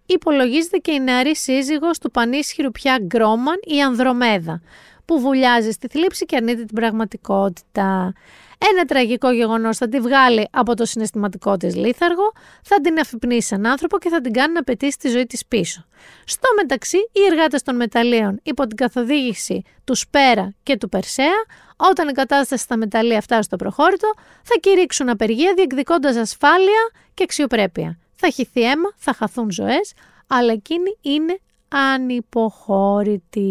υπολογίζεται και η νεαρή σύζυγος του πανίσχυρου πια Γκρόμαν η Ανδρομέδα, που βουλιάζει στη θλίψη και αρνείται την πραγματικότητα. Ένα τραγικό γεγονός θα τη βγάλει από το συναισθηματικό της λίθαργο, θα την αφυπνήσει σαν άνθρωπο και θα την κάνει να πετύσει τη ζωή της πίσω. Στο μεταξύ, οι εργάτες των μεταλλίων, υπό την καθοδήγηση του Σπέρα και του Περσέα, όταν η κατάσταση στα μεταλλεία φτάσει στο προχώρητο, θα κηρύξουν απεργία διεκδικώντας ασφάλεια και αξιοπρέπεια. Θα χυθεί αίμα, θα χαθούν ζωές, αλλά εκείνη είναι ανυποχώρητη.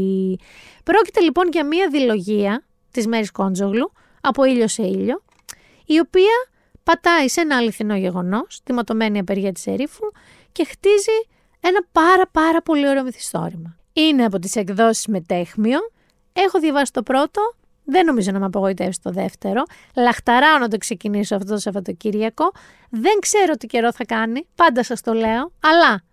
Πρόκειται λοιπόν για μία δηλογία της Μέρης Κόντζογλου, από ήλιο σε ήλιο, η οποία πατάει σε ένα αληθινό γεγονός, τη ματωμένη απεργία της ερήφου και χτίζει ένα πάρα πάρα πολύ ωραίο μυθιστόρημα. Είναι από τις εκδόσεις Μετέχμιο, έχω διαβάσει το πρώτο, δεν νομίζω να με απογοητεύσει το δεύτερο. Λαχταράω να το ξεκινήσω αυτό το Σαββατοκύριακο. Δεν ξέρω τι καιρό θα κάνει, πάντα σας το λέω, αλλά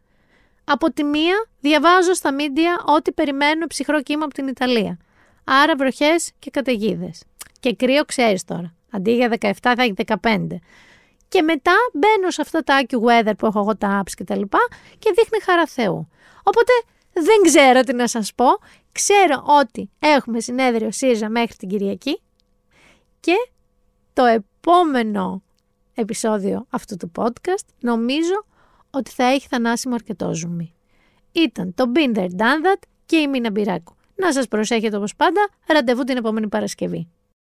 από τη μία διαβάζω στα μίντια ότι περιμένω ψυχρό κύμα από την Ιταλία. Άρα βροχές και καταιγίδες. Και κρύο ξέρεις τώρα. Αντί για 17 θα έχει 15. Και μετά μπαίνω σε αυτά τα AccuWeather που έχω εγώ τα apps και τα λοιπά και δείχνει χαρά Θεού. Οπότε δεν ξέρω τι να σας πω. Ξέρω ότι έχουμε συνέδριο ΣΥΡΙΖΑ μέχρι την Κυριακή και το επόμενο επεισόδιο αυτού του podcast νομίζω ότι θα έχει θανάσιμο αρκετό ζουμί. Ήταν το Binder Done That και η Μίνα Μπυράκου. Να σας προσέχετε όπως πάντα, ραντεβού την επόμενη Παρασκευή.